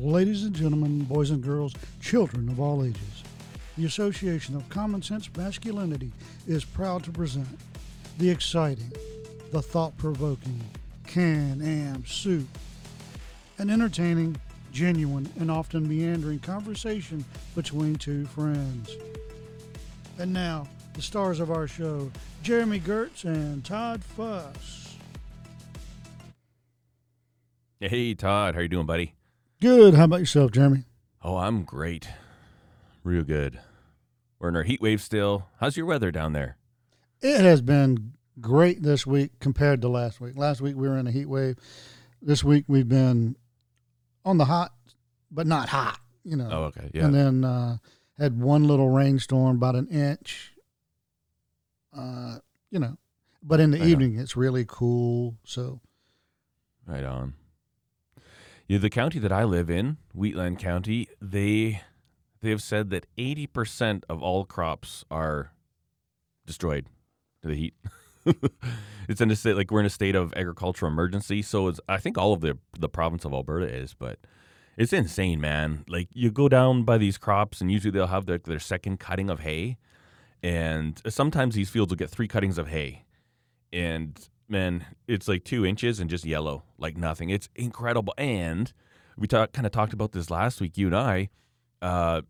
Ladies and gentlemen, boys and girls, children of all ages, the Association of Common Sense Masculinity is proud to present the exciting, the thought provoking Can Am Soup, an entertaining, genuine, and often meandering conversation between two friends. And now, the stars of our show, Jeremy Gertz and Todd Fuss. Hey Todd, how you doing, buddy? Good. How about yourself, Jeremy? Oh, I'm great. Real good. We're in our heat wave still. How's your weather down there? It has been great this week compared to last week. Last week we were in a heat wave. This week we've been on the hot, but not hot, you know. Oh, okay. Yeah. And then uh, had one little rainstorm, about an inch. Uh, you know, but in the on. evening it's really cool. So Right on. The county that I live in, Wheatland County, they they have said that 80% of all crops are destroyed to the heat. it's in a state like we're in a state of agricultural emergency, so it's I think all of the the province of Alberta is, but it's insane, man. Like you go down by these crops and usually they'll have their, their second cutting of hay and sometimes these fields will get three cuttings of hay. And man, it's like two inches and just yellow, like nothing. It's incredible. And we talk, kind of talked about this last week, you and I. Uh,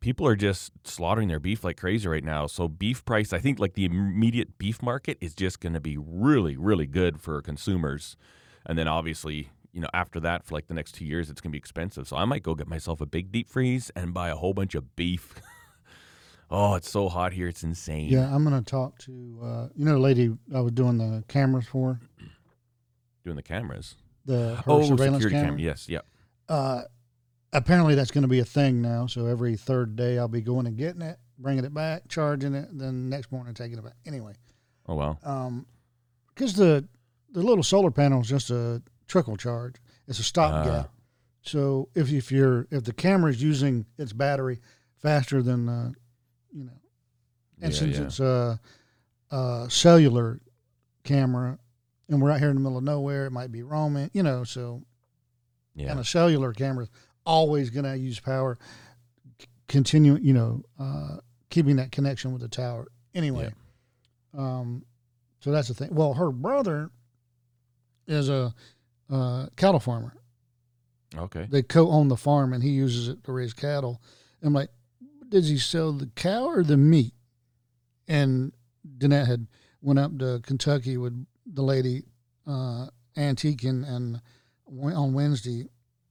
people are just slaughtering their beef like crazy right now. So beef price, I think, like the immediate beef market is just going to be really, really good for consumers. And then obviously, you know, after that, for like the next two years, it's going to be expensive. So I might go get myself a big deep freeze and buy a whole bunch of beef. oh, it's so hot here; it's insane. yeah, I'm gonna talk to uh, you know the lady I was doing the cameras for doing the cameras. the her oh, surveillance security camera. camera. Yes, yeah. uh, apparently that's going to be a thing now. So every third day, I'll be going and getting it, bringing it back, charging it, then next morning taking it back. Anyway, Oh wow. um, because the the little solar panel is just a trickle charge. It's a stopgap. Ah. So if if you're if the camera is using its battery faster than uh, you know, and Yeah, since yeah. it's a, a cellular camera, and we're out here in the middle of nowhere, it might be roaming, you know, so yeah. and a cellular camera is always going to use power. c- Continue, you know, uh, keeping that connection with the tower. Anyway, um, so that's the thing. Well, her brother is a uh, cattle farmer. Okay. They co-own the farm, and he uses it to raise cattle. I'm like, does he sell the cow or the meat? And Danette had went up to Kentucky with the lady uh, Antique and, on Wednesday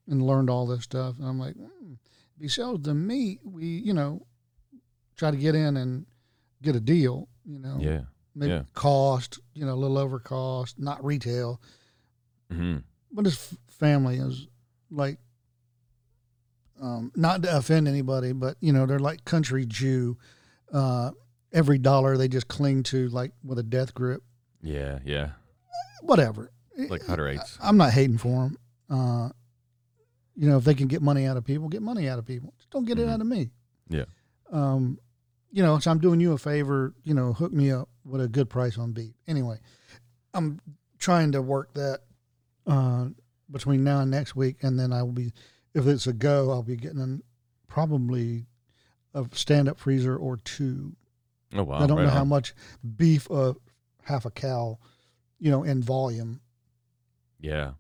and learned all this stuff. And I'm like, hmm, if he sells the meat, we you know try to get in and get a deal. You know, Yeah. maybe yeah. cost, you know, a little over cost, not retail hmm but his family is like um, not to offend anybody, but you know they're like country Jew. Uh, every dollar they just cling to like with a death grip. Yeah. Yeah. Whatever. Like Hutterites. I'm not hating for them. Uh, you know, if they can get money out of people, get money out of people. Just don't get it Mhm. out of me. Yeah. Um, you know, so I'm doing you a favor. You know, hook me up with a good price on beef. Anyway, I'm trying to work that uh, between now and next week, and then I will be, if it's a go, I'll be getting an, probably a stand-up freezer or two. Oh wow. I don't right know how much beef uh, half a cow, you know, in volume. Yeah.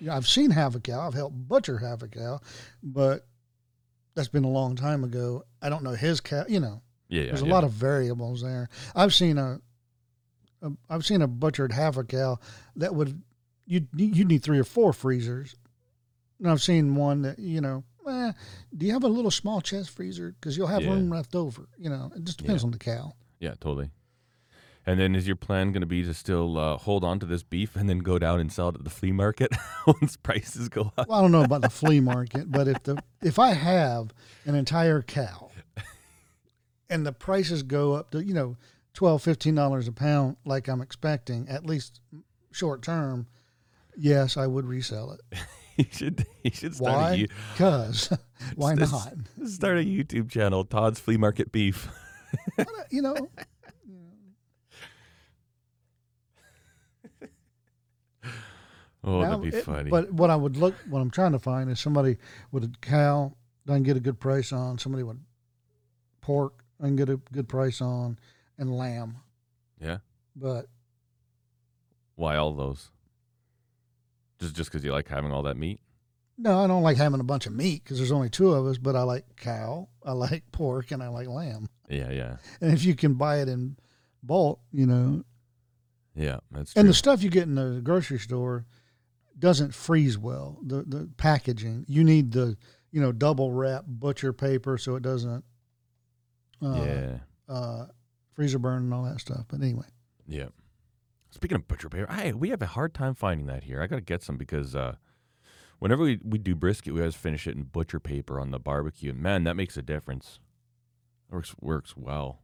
Yeah, I've seen half a cow. I've helped butcher half a cow, but that's been a long time ago. I don't know his cow. You know, Yeah. yeah there's a yeah. lot of variables there. I've seen a, a I've seen a butchered half a cow that would you you need three or four freezers. And I've seen one that you know. Eh, do you have a little small chest freezer? Because you'll have Yeah. room left over. You know, it just depends Yeah. on the cow. Yeah. Totally. And then is your plan going to be to still uh, hold on to this beef and then go down and sell it at the flea market once prices go up? Well, I don't know about the flea market, but if the if I have an entire cow and the prices go up to, you know, 12 15 dollars a pound like I'm expecting at least short term, yes, I would resell it. you should. You should start a Why? you Cuz why not? start a YouTube channel. Todd's Flea Market Beef. You know, Oh, Now, that'd be it- funny. But what I would look, what I'm trying to find is somebody with a cow that I can get a good price on. Somebody with pork I can get a good price on, and lamb. yeah. But Why all those? Just just because you like having all that meat? no, I don't like having a bunch of meat because there's only two of us. But I like cow, I like pork, and I like lamb. Yeah, yeah, And if you can buy it in bulk, you know, yeah. That's and the stuff you get in the grocery store doesn't freeze well. The the packaging you need the you know double wrap butcher paper so it doesn't uh, yeah, uh, freezer burn and all that stuff. But anyway, yeah. Speaking of butcher paper, I we have a hard time finding that here. I got to get some because uh, whenever we, we do brisket, we always finish it in butcher paper on the barbecue. And man, that makes a difference. Works works well.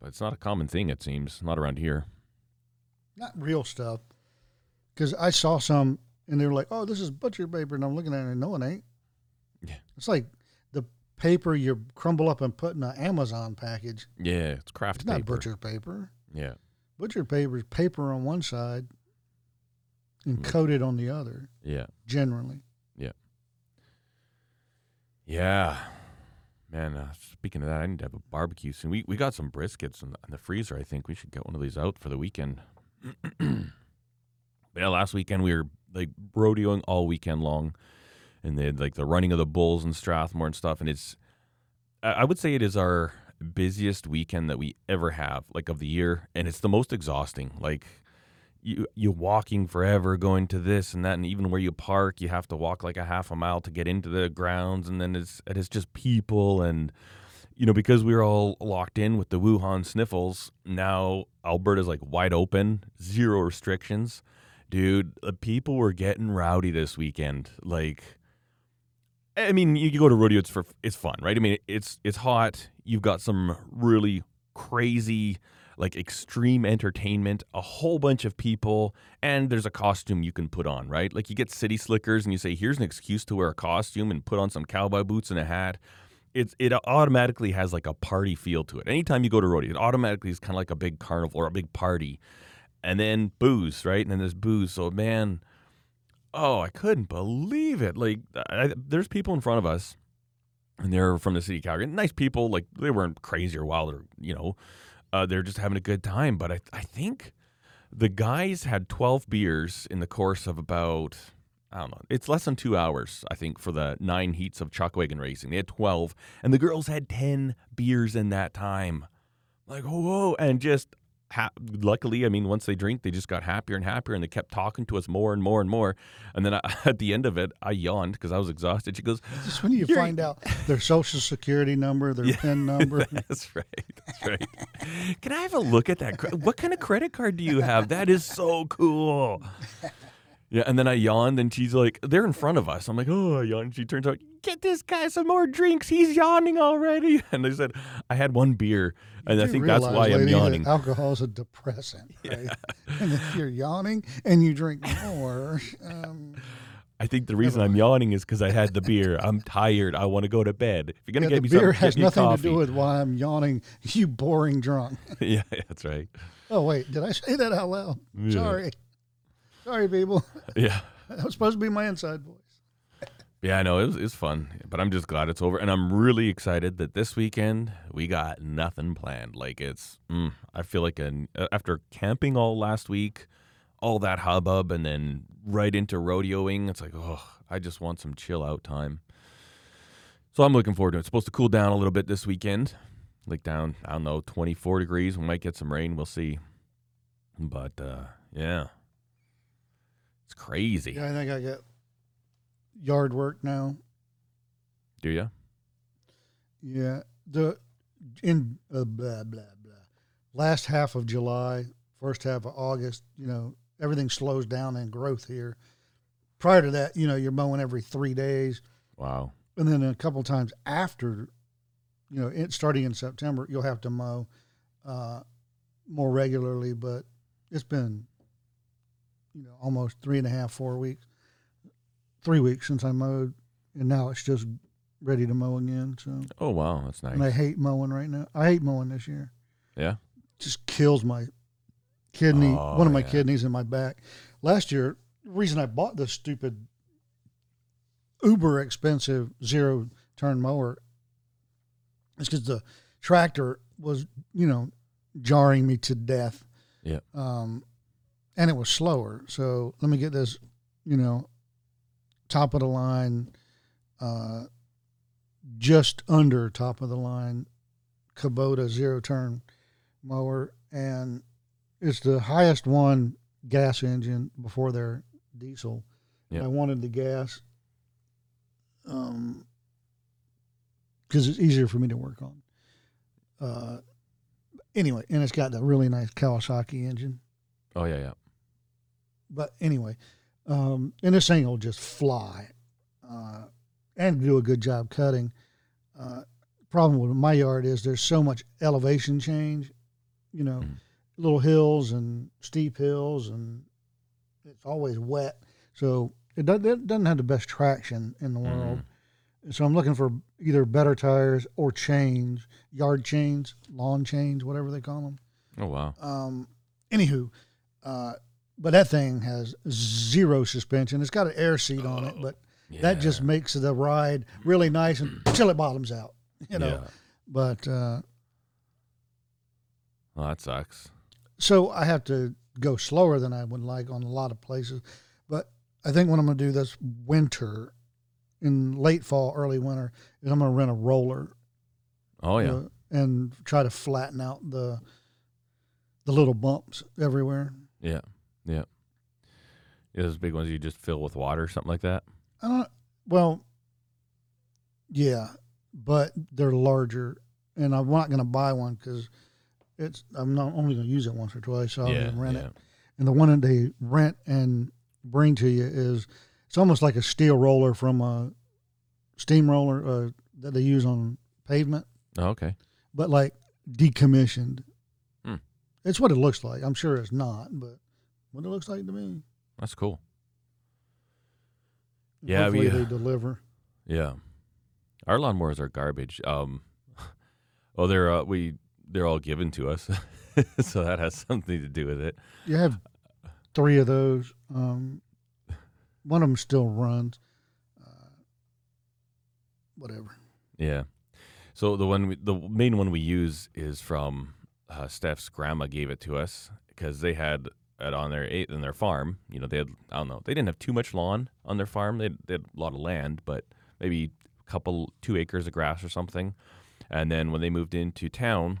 But it's not a common thing, it seems. Not around here. not real stuff because I saw some and they were like, "Oh, this is butcher paper," and I'm looking at it and no, it ain't. Yeah. It's like the paper you crumble up and put in an Amazon package. Yeah, it's kraft It's not butcher paper. Yeah, Butcher paper is paper on one side and Mm. coated on the other. yeah, Generally, yeah. Yeah. Man, uh, speaking of that, I need to have a barbecue soon. We we got some briskets in the, in the freezer. I think we should get one of these out for the weekend. yeah, last weekend we were like rodeoing all weekend long, and they had like the running of the bulls in Strathmore and stuff. And it's, I I would say it is our busiest weekend that we ever have, like of the year, and it's the most exhausting. Like you you walking forever, going to this and that, and even where you park, you have to walk like a half a mile to get into the grounds, and then it's it's just people and. You know, because we were all locked in with the Wuhan sniffles, now Alberta's like wide open, zero restrictions dude the people were getting rowdy this weekend like i mean you, you go to rodeo it's for it's fun right i mean it's it's hot you've got some really crazy like extreme entertainment a whole bunch of people and there's a costume you can put on right like you get city slickers and you say here's an excuse to wear a costume and put on some cowboy boots and a hat it's it automatically has like a party feel to it anytime you go to rodeo it automatically is kind of like a big carnival or a big party and then booze, right? And then there's booze. So man, oh, I couldn't believe it. Like, I, there's people in front of us, and they're from the city of Calgary. Nice people, like they weren't crazy or wild or you know, uh, they're just having a good time. But I, I think the guys had 12 beers in the course of about. I don't know. It's less than two hours, I think, for the nine heats of chuck wagon racing. They had 12, and the girls had 10 beers in that time. Like, whoa. And just ha- luckily, I mean, once they drink, they just got happier and happier, and they kept talking to us more and more and more. And then I, at the end of it, I yawned because I was exhausted. She goes, just when you find out their social security number, their Yeah. PIN number. "That's right, that's right." Can I have a look at that? What kind of credit card do you have? That is so cool. Yeah, and then I yawned, and she's like, "They're in front of us." I'm like, "Oh," I yawned. She turns out, "Get this guy some more drinks. He's yawning already." And they said, "I had one beer, and You I think that's realize, why I'm yawning." Alcohol is a depressant, right? and if you're yawning and you drink more, um, I think the reason I'm yawning is because I had the beer. I'm tired. I want to go to bed. If you're gonna yeah, get the me beer has nothing coffee. to do with why I'm yawning. You boring drunk. yeah, that's right. Oh wait, did I say that out loud? Yeah. Sorry, sorry, people. Yeah, That was supposed to be my inside voice. yeah. I know it was, it was fun, but I'm just glad it's over, and I'm really excited that this weekend we got nothing planned. Like it's, mm, I feel like an after camping all last week, all that hubbub, and then right into rodeoing. It's like, oh, I just want some chill out time. So I'm looking forward to it. It's supposed to cool down a little bit this weekend. Like down, I don't know, 24 degrees. We might get some rain. We'll see. But uh, yeah, it's crazy. Yeah, I think I got yard work now. Do you? Yeah, the in uh, blah blah blah. Last half of July, first half of August, you know, everything slows down in growth here. Prior to that, you know, you're mowing every three days, Wow. and then a couple times after, you know, it, starting in September, you'll have to mow uh, more regularly. But it's been, you know, almost three and a half, four weeks, three weeks since I mowed, and now it's just ready to mow again. So. Oh wow, that's nice. And I hate mowing right now. I hate mowing this year. Yeah. Just kills my kidney, Oh, one of my yeah. kidneys in my back. Last year, the reason I bought this stupid, uber expensive zero turn mower is because the tractor was, you know, jarring me to death. Yeah. Um, and it was slower. So let me get this, you know, top of the line, uh, just under top of the line Kubota zero turn mower, and it's the highest one gas engine before their diesel. Yep. I wanted the gas um because it's easier for me to work on. Uh, anyway, and it's got the really nice Kawasaki engine. Oh yeah, yeah. But anyway, um, and this thing will just fly uh, and do a good job cutting. Uh, problem with my yard is there's so much elevation change, you know, Mhm. little hills and steep hills, and it's always wet. So it doesn't, it doesn't have the best traction in the world. So I'm looking for either better tires or chains, yard chains, lawn chains, whatever they call them. Oh wow. Um, anywho, uh, but that thing has zero suspension. It's got an air seat on it, but that just makes the ride really nice until it bottoms out. You know, Yeah. but uh, Well, that sucks. so I have to go slower than I would like on a lot of places. But I think what I'm going to do this winter, in late fall, early winter, is I'm going to rent a roller Oh yeah. uh, and try to flatten out the the little bumps everywhere. Yeah. Yeah. Yeah, those big ones you just fill with water, or something like that. Don't. Well, yeah, but they're larger, and I'm not going to buy one because it's. I'm not only going to use it once or twice, so I'm yeah. rent yeah. it. And the one that they rent and bring to you is it's almost like a steel roller from a steamroller uh, that they use on pavement, Oh, okay. but like decommissioned. Hmm. It's what it looks like. I'm sure it's not, but what it looks like to me. That's cool. Yeah, Hopefully we- they deliver. Yeah. Our lawnmowers are garbage. Um well they're uh, we they're all given to us. so that has something to do with it. You have three of those. Um, one of them still runs. Uh, whatever. Yeah. So the one we, the main one we use is from uh, Steph's grandma gave it to us because they had it on their in their farm. You know, they had I don't know, they didn't have too much lawn on their farm. They had, they had a lot of land, but maybe a couple two acres of grass or something. And then when they moved into town,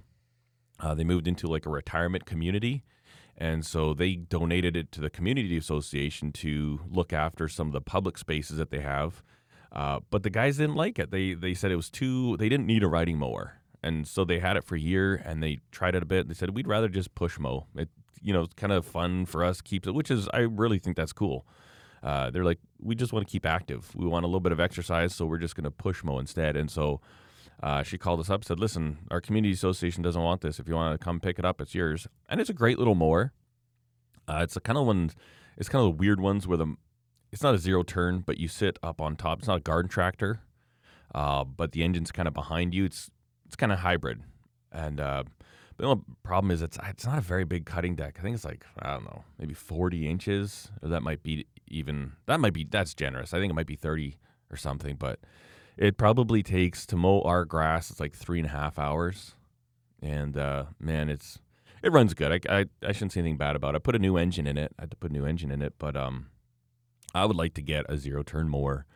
uh, they moved into like a retirement community. And so they donated it to the community association to look after some of the public spaces that they have. Uh, but the guys didn't like it. They they said it was too. They didn't need a riding mower, and so they had it for a year, and they tried it a bit. They said we'd rather just push mow. It you know kind of fun for us, keeps it, which is I really think that's cool. Uh, they're like we just want to keep active. We want a little bit of exercise, so we're just going to push mow instead. And so uh, she called us up, said, "Listen, our community association doesn't want this. If you want to come pick it up, it's yours." And it's a great little mower. Uh, it's a kind of one. It's kind of the weird ones where the it's not a zero turn, but you sit up on top. It's not a garden tractor, uh, but the engine's kind of behind you. It's it's kind of hybrid, and uh, the only problem is it's it's not a very big cutting deck. I think it's like I don't know, maybe forty inches, or that might be even that might be that's generous. I think it might be thirty or something, but it probably takes to mow our grass. It's like three and a half hours, and uh, man, it's it runs good. I, I I shouldn't say anything bad about it. I put a new engine in it. I had to put a new engine in it, but um. I would like to get a zero turn mower.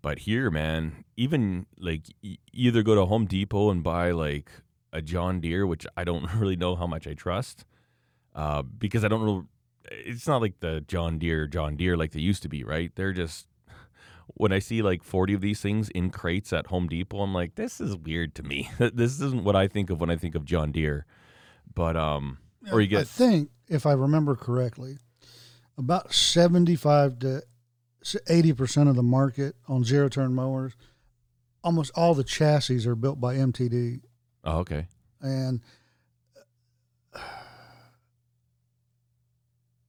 But here, man, even like either go to Home Depot and buy like a John Deere, which I don't really know how much I trust, uh, because I don't know. It's not like the John Deere, John Deere like they used to be, right? They're just when I see like forty of these things in crates at Home Depot, I'm like, this is weird to me. this isn't what I think of when I think of John Deere. But um, or you get. I think, if I remember correctly, about 75 to 80% of the market on zero turn mowers, almost all the chassis are built by MTD. Oh okay, And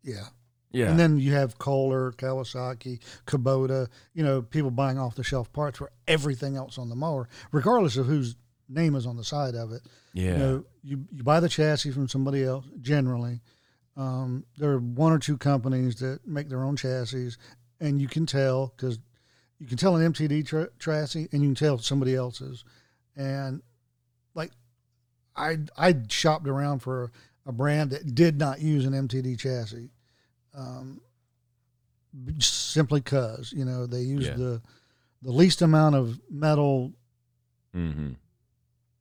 yeah. yeah, And then you have Kohler, Kawasaki, Kubota, you know, people buying off the shelf parts for everything else on the mower, regardless of whose name is on the side of it. yeah, You know, you, you buy the chassis from somebody else generally. Um, there are one or two companies that make their own chassis, and you can tell because you can tell an MTD tra- chassis and you can tell somebody else's. And I I shopped around for a brand that did not use an MTD chassis, um, simply because you know they use Yeah. the the least amount of metal Mm-hmm.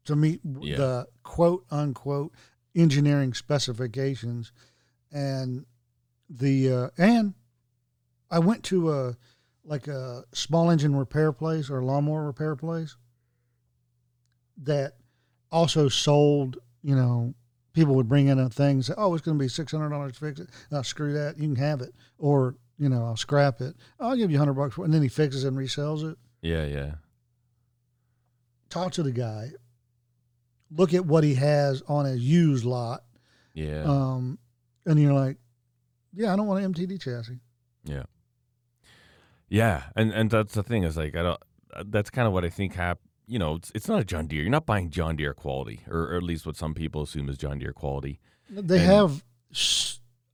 to meet Yeah. the quote unquote engineering specifications and the uh, and I went to a like a small engine repair place or lawnmower repair place that also sold you know people would bring in a thing and say oh it's going to be six hundred dollars to fix it screw that you can have it or you know I'll scrap it I'll give you hundred bucks for it and then he fixes it and resells it Yeah, yeah. talk to the guy, look at what he has on his used lot, Yeah. um, and you're like, yeah, I don't want an MTD chassis. Yeah. Yeah, and and that's the thing is like I don't. That's kind of what I think hap. You know, it's it's not a John Deere. You're not buying John Deere quality, or, or at least what some people assume is John Deere quality. They And- have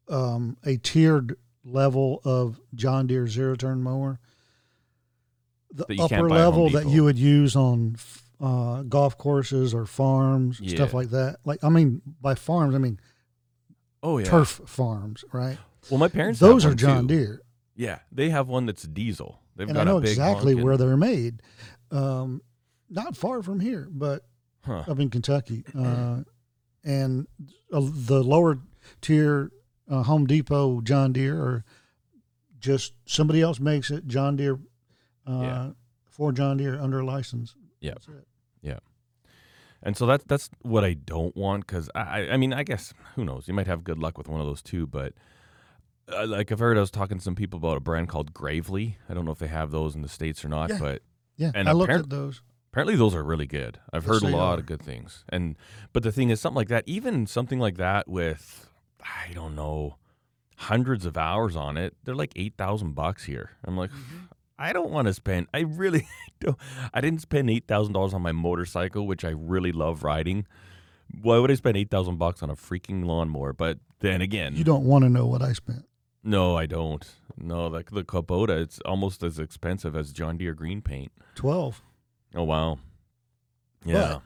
um, a tiered level of John Deere zero turn mower. The That you can't upper buy at Home level that you would use on uh, golf courses or farms, stuff like that. Like, I mean, by farms, I mean Oh yeah. turf farms, right? Well, my parents. have Those are John too. Deere. Yeah, they have one that's diesel. They've and got I know exactly where they're made. Um, not far from here, but Huh. up in Kentucky. Uh, and uh, the lower tier uh, Home Depot John Deere or just somebody else makes it John Deere uh, Yeah. for John Deere under license. Yeah. It. And so that's that's what I don't want because I I- I mean I guess who knows you might have good luck with one of those two but uh, like I've heard I was talking to some people about a brand called Gravely I don't know if they have those in the states or not Yeah. but Yeah, And I looked at those. Apparently those are really good I've Yes, heard a lot are. of good things and but the thing is something like that even something like that with I don't know hundreds of hours on it they're like eight thousand bucks here I'm like Mm-hmm. I don't want to spend. I really don't. I didn't spend eight thousand dollars on my motorcycle, which I really love riding. Why would I spend eight thousand bucks on a freaking lawnmower? But then again, You don't want to know what I spent. no, I don't. No, like the Kubota, it's almost as expensive as John Deere green paint. Twelve, Oh wow, yeah,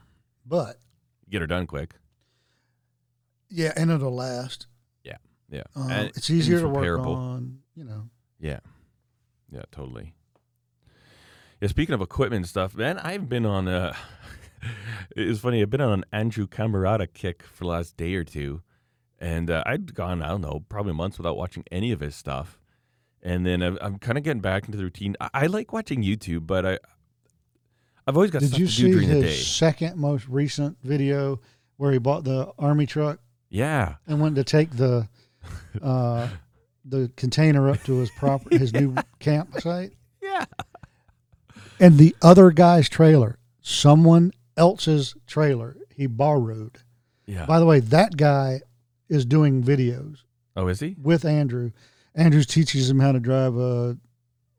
but get her done quick. yeah, and it'll last. Yeah, Um, And- it's easier to work on. You know. Yeah, yeah, totally. Yeah, speaking of equipment and stuff, man, I've been on a. it's funny. I've been on an Andrew Camarata kick for the last day or two, and uh, I'd gone I don't know probably months without watching any of his stuff, and then I'm kind of getting back into the routine. I, I like watching YouTube, but I. I've always got Did stuff you to do see during his the day. second most recent video where he bought the army truck Yeah, and went to take the uh, the container up to his proper his new campsite? yeah, And the other guy's trailer, someone else's trailer, he borrowed. yeah. By the way, that guy is doing videos oh, is he? with Andrew. Andrew teaches him how to drive a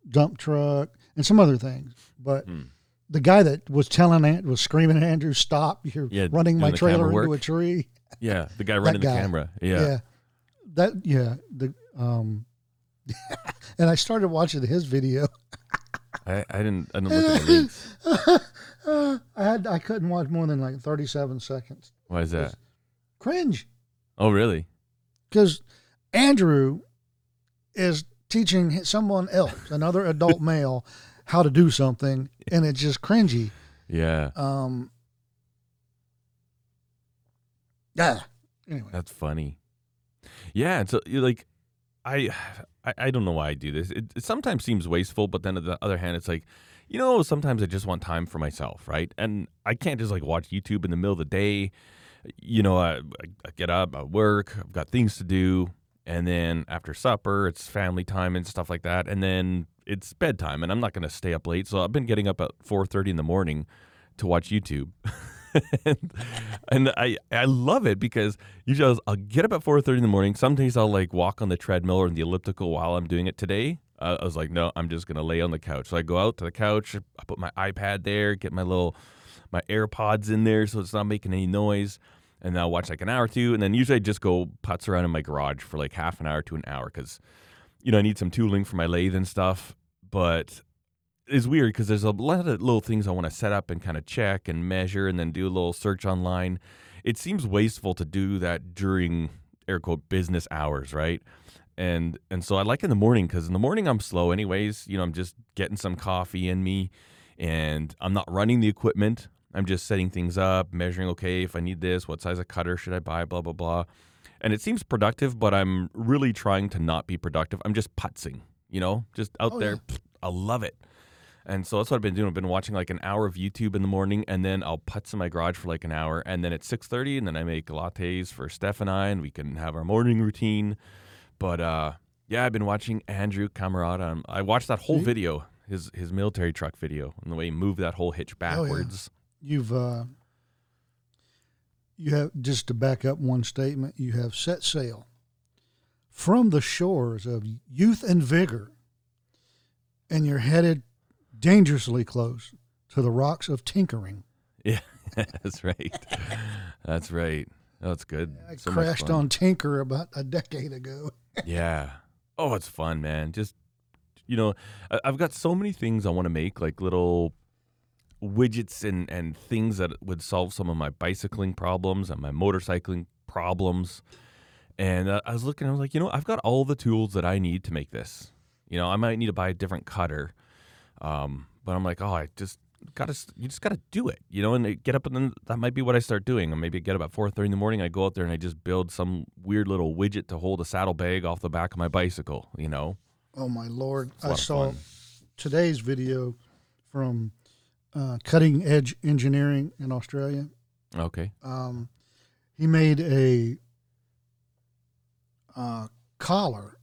dump truck and some other things. But Hmm. The guy that was telling Ant was screaming at Andrew, "Stop! You're Yeah, running my trailer into a tree." Yeah, the guy running the camera. Yeah. that yeah. The um, and I started watching his video. I, I didn't. I didn't look at the links. I had I couldn't watch more than like thirty seven seconds. Why is that? Cringe Oh, really? because Andrew is teaching someone else, another adult male, how to do something, and it's just cringy. Yeah. Um, yeah. Anyway, That's funny. Yeah, and so like, I, I, I don't know why I do this. It, it sometimes seems wasteful, but then on the other hand, it's like, you know, sometimes I just want time for myself, right? And I can't just like watch YouTube in the middle of the day. You know, I, I get up, I work, I've got things to do, and then after supper, it's family time and stuff like that, and then it's bedtime, and I'm not going to stay up late. So I've been getting up at 4:30 in the morning to watch YouTube. and, and I I love it because usually I'll, get up at 4:30 in the morning. Some days I'll like walk on the treadmill or the elliptical while I'm doing it. Today uh, I was like, no, I'm just gonna lay on the couch. So I go out to the couch, I put my iPad there, get my little my AirPods in there so it's not making any noise, and then I'll watch like an hour or two, and then usually I just go putz around in my garage for like half an hour to an hour because, you know, I need some tooling for my lathe and stuff. But it's weird because there's a lot of little things I want to set up and kind of check and measure, and then do a little search online. It seems wasteful to do that during air quote business hours, right? And and so I like in the morning because in the morning I'm slow anyways. You know, I'm just getting some coffee in me, and I'm not running the equipment. I'm just setting things up, measuring, okay, if I need this, what size of cutter should I buy, blah, blah, blah. And it seems productive, but I'm really trying to not be productive. I'm just putzing, you know, just out Oh, there. yeah. I love it. And so that's what I've been doing. I've been watching like an hour of YouTube in the morning, and then I'll putz in my garage for like an hour, and then it's six thirty, and then I make lattes for Steph and I, and we can have our morning routine. But uh, yeah, I've been watching Andrew Camarata. I watched that whole See? video, his his military truck video, and the way he moved that whole hitch backwards. You've uh, you have just to back up one statement. You have set sail from the shores of youth and vigor, and you're headed dangerously close to the rocks of tinkering. Yeah, that's right. That's right. That's good. I So crashed on Tinker about a decade ago. Yeah. Oh, it's fun, man. Just you know, I've got so many things I want to make, like little widgets and and things that would solve some of my bicycling problems and my motorcycling problems. And uh, I was looking, I was like, you know, I've got all the tools that I need to make this. You know, I might need to buy a different cutter, um, but I'm like, oh, I just gotta, you just gotta do it, you know, and get up and then that might be what I start doing. Or maybe I get up at four thirty in the morning, I go out there and I just build some weird little widget to hold a saddlebag off the back of my bicycle, you know. Oh my lord! I saw fun. today's video from uh, Cutting Edge Engineering in Australia. Okay. um, he made a uh, collar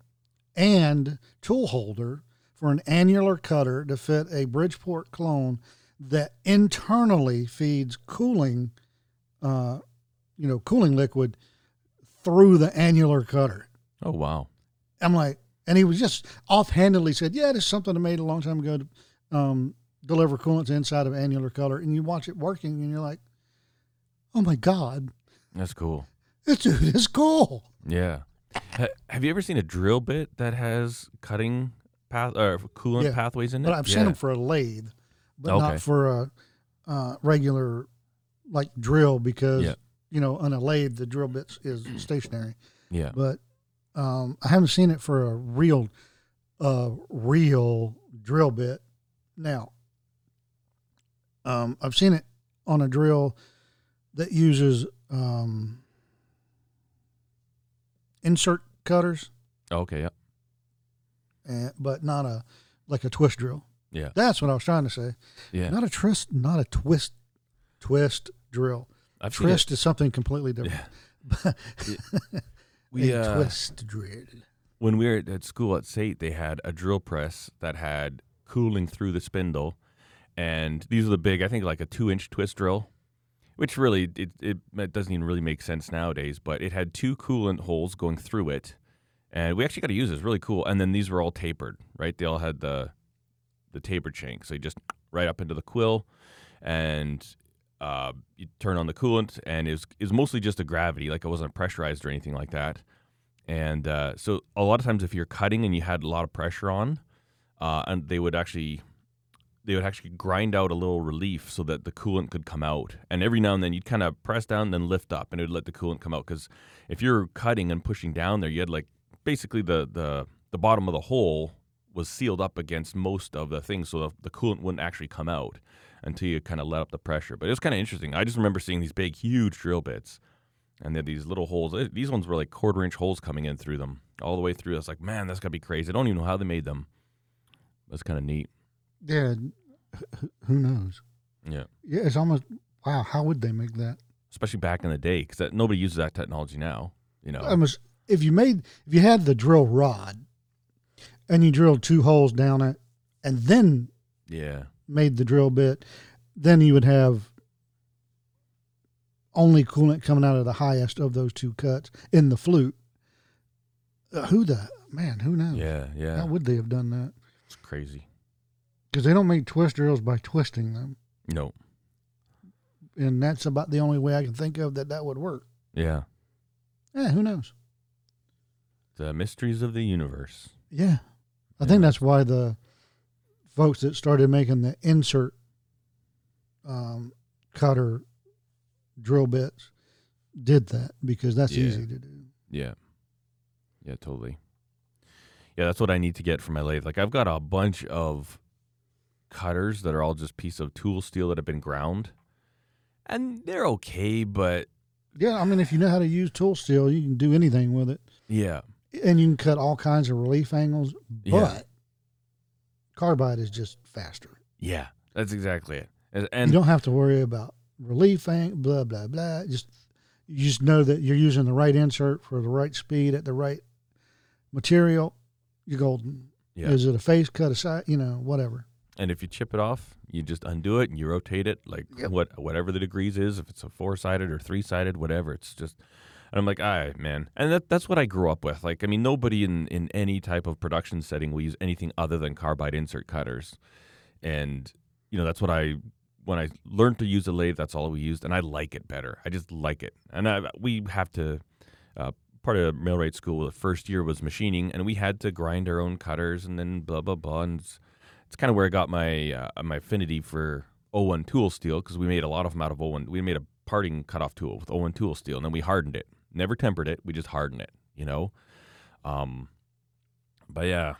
and tool holder for an annular cutter to fit a Bridgeport clone that internally feeds cooling, uh, you know, cooling liquid through the annular cutter. Oh wow. I'm like, and he was just offhandedly said, "Yeah, this is something I made a long time ago to um, deliver coolant inside of annular color, And you watch it working, and you're like, "Oh my god, That's cool. this dude is cool." Yeah. Ha- have you ever seen a drill bit that has cutting path or coolant Yeah. pathways in it? But I've seen them for a lathe, but Okay. not for a uh, regular like drill because Yeah. you know on a lathe the drill bits is stationary. Yeah. But um, I haven't seen it for a real, uh, real drill bit. Now, um, I've seen it on a drill that uses um, insert cutters, Okay. Yeah. and, but not a like a twist drill. Yeah. That's what I was trying to say. Yeah. Not a twist, not a twist, twist drill. I've. Twist is something completely different. We a uh, twist drill. when we were at school at SAIT, they had a drill press that had cooling through the spindle, and these are the big, I think, like a two-inch twist drill, which really it, it it doesn't even really make sense nowadays. But it had two coolant holes going through it, and we actually got to use this. Really cool. And then these were all tapered, right? They all had the the tapered shank, so you just right up into the quill, and uh, you turn on the coolant, and it was, it was mostly just a gravity, like it wasn't pressurized or anything like that. And uh, so a lot of times, if you're cutting and you had a lot of pressure on, uh, and they would actually they would actually grind out a little relief so that the coolant could come out. And every now and then, you'd kind of press down, and then lift up, and it would let the coolant come out. Because if you're cutting and pushing down there, you had like basically the the the bottom of the hole was sealed up against most of the things, so the, the coolant wouldn't actually come out until you kind of let up the pressure. But it was kind of interesting. I just remember seeing these big, huge drill bits, and had these little holes. These ones were like quarter inch holes coming in through them, all the way through. I was like, man, that's gotta be crazy. I don't even know how they made them. That's kind of neat. Yeah, who knows? Yeah, Yeah, it's almost wow. How would they make that? especially back in the day, because nobody uses that technology now. You know, Almost if you made if you had the drill rod, and you drilled two holes down it, and then yeah, made the drill bit, then you would have only coolant coming out of the highest of those two cuts in the flute. Uh, who the man? Who knows? yeah, yeah. How would they have done that? It's crazy. Because they don't make twist drills by twisting them. No, and that's about the only way I can think of that that would work. Yeah. Yeah, who knows? The mysteries of the universe. Yeah, I Yeah. think that's why the folks that started making the insert um, cutter drill bits did that because that's Yeah. easy to do. Yeah. Yeah, totally. Yeah, that's what I need to get for my lathe. Like I've got a bunch of cutters that are all just piece of tool steel that have been ground. And they're okay, but Yeah, I mean, if you know how to use tool steel, you can do anything with it, yeah. and you can cut all kinds of relief angles. But Yeah. carbide is just faster. Yeah. That's exactly it. And, you don't have to worry about relief angle, blah blah blah. Just you just know that you're using the right insert for the right speed at the right material. You're golden. yeah. Is it a face cut aside? You know, whatever. And if you chip it off, you just undo it and you rotate it like Yep. what whatever the degrees is, if it's a four sided or three sided, whatever. It's just and I'm like, all right, man. And that that's what I grew up with. Like, I mean, nobody in, in any type of production setting will use anything other than carbide insert cutters. And, you know, that's what I when I learned to use a lathe, that's all we used, and I like it better. I just like it. And I, we have to uh, part of millwright school. The first year was machining, and we had to grind our own cutters, and then blah blah blah. And it's, kind of where I got my uh, my affinity for O1 tool steel because we made a lot of them out of O1. We made a parting cutoff tool with O1 tool steel, and then we hardened it. Never tempered it. We just hardened it. You know. Um. But yeah.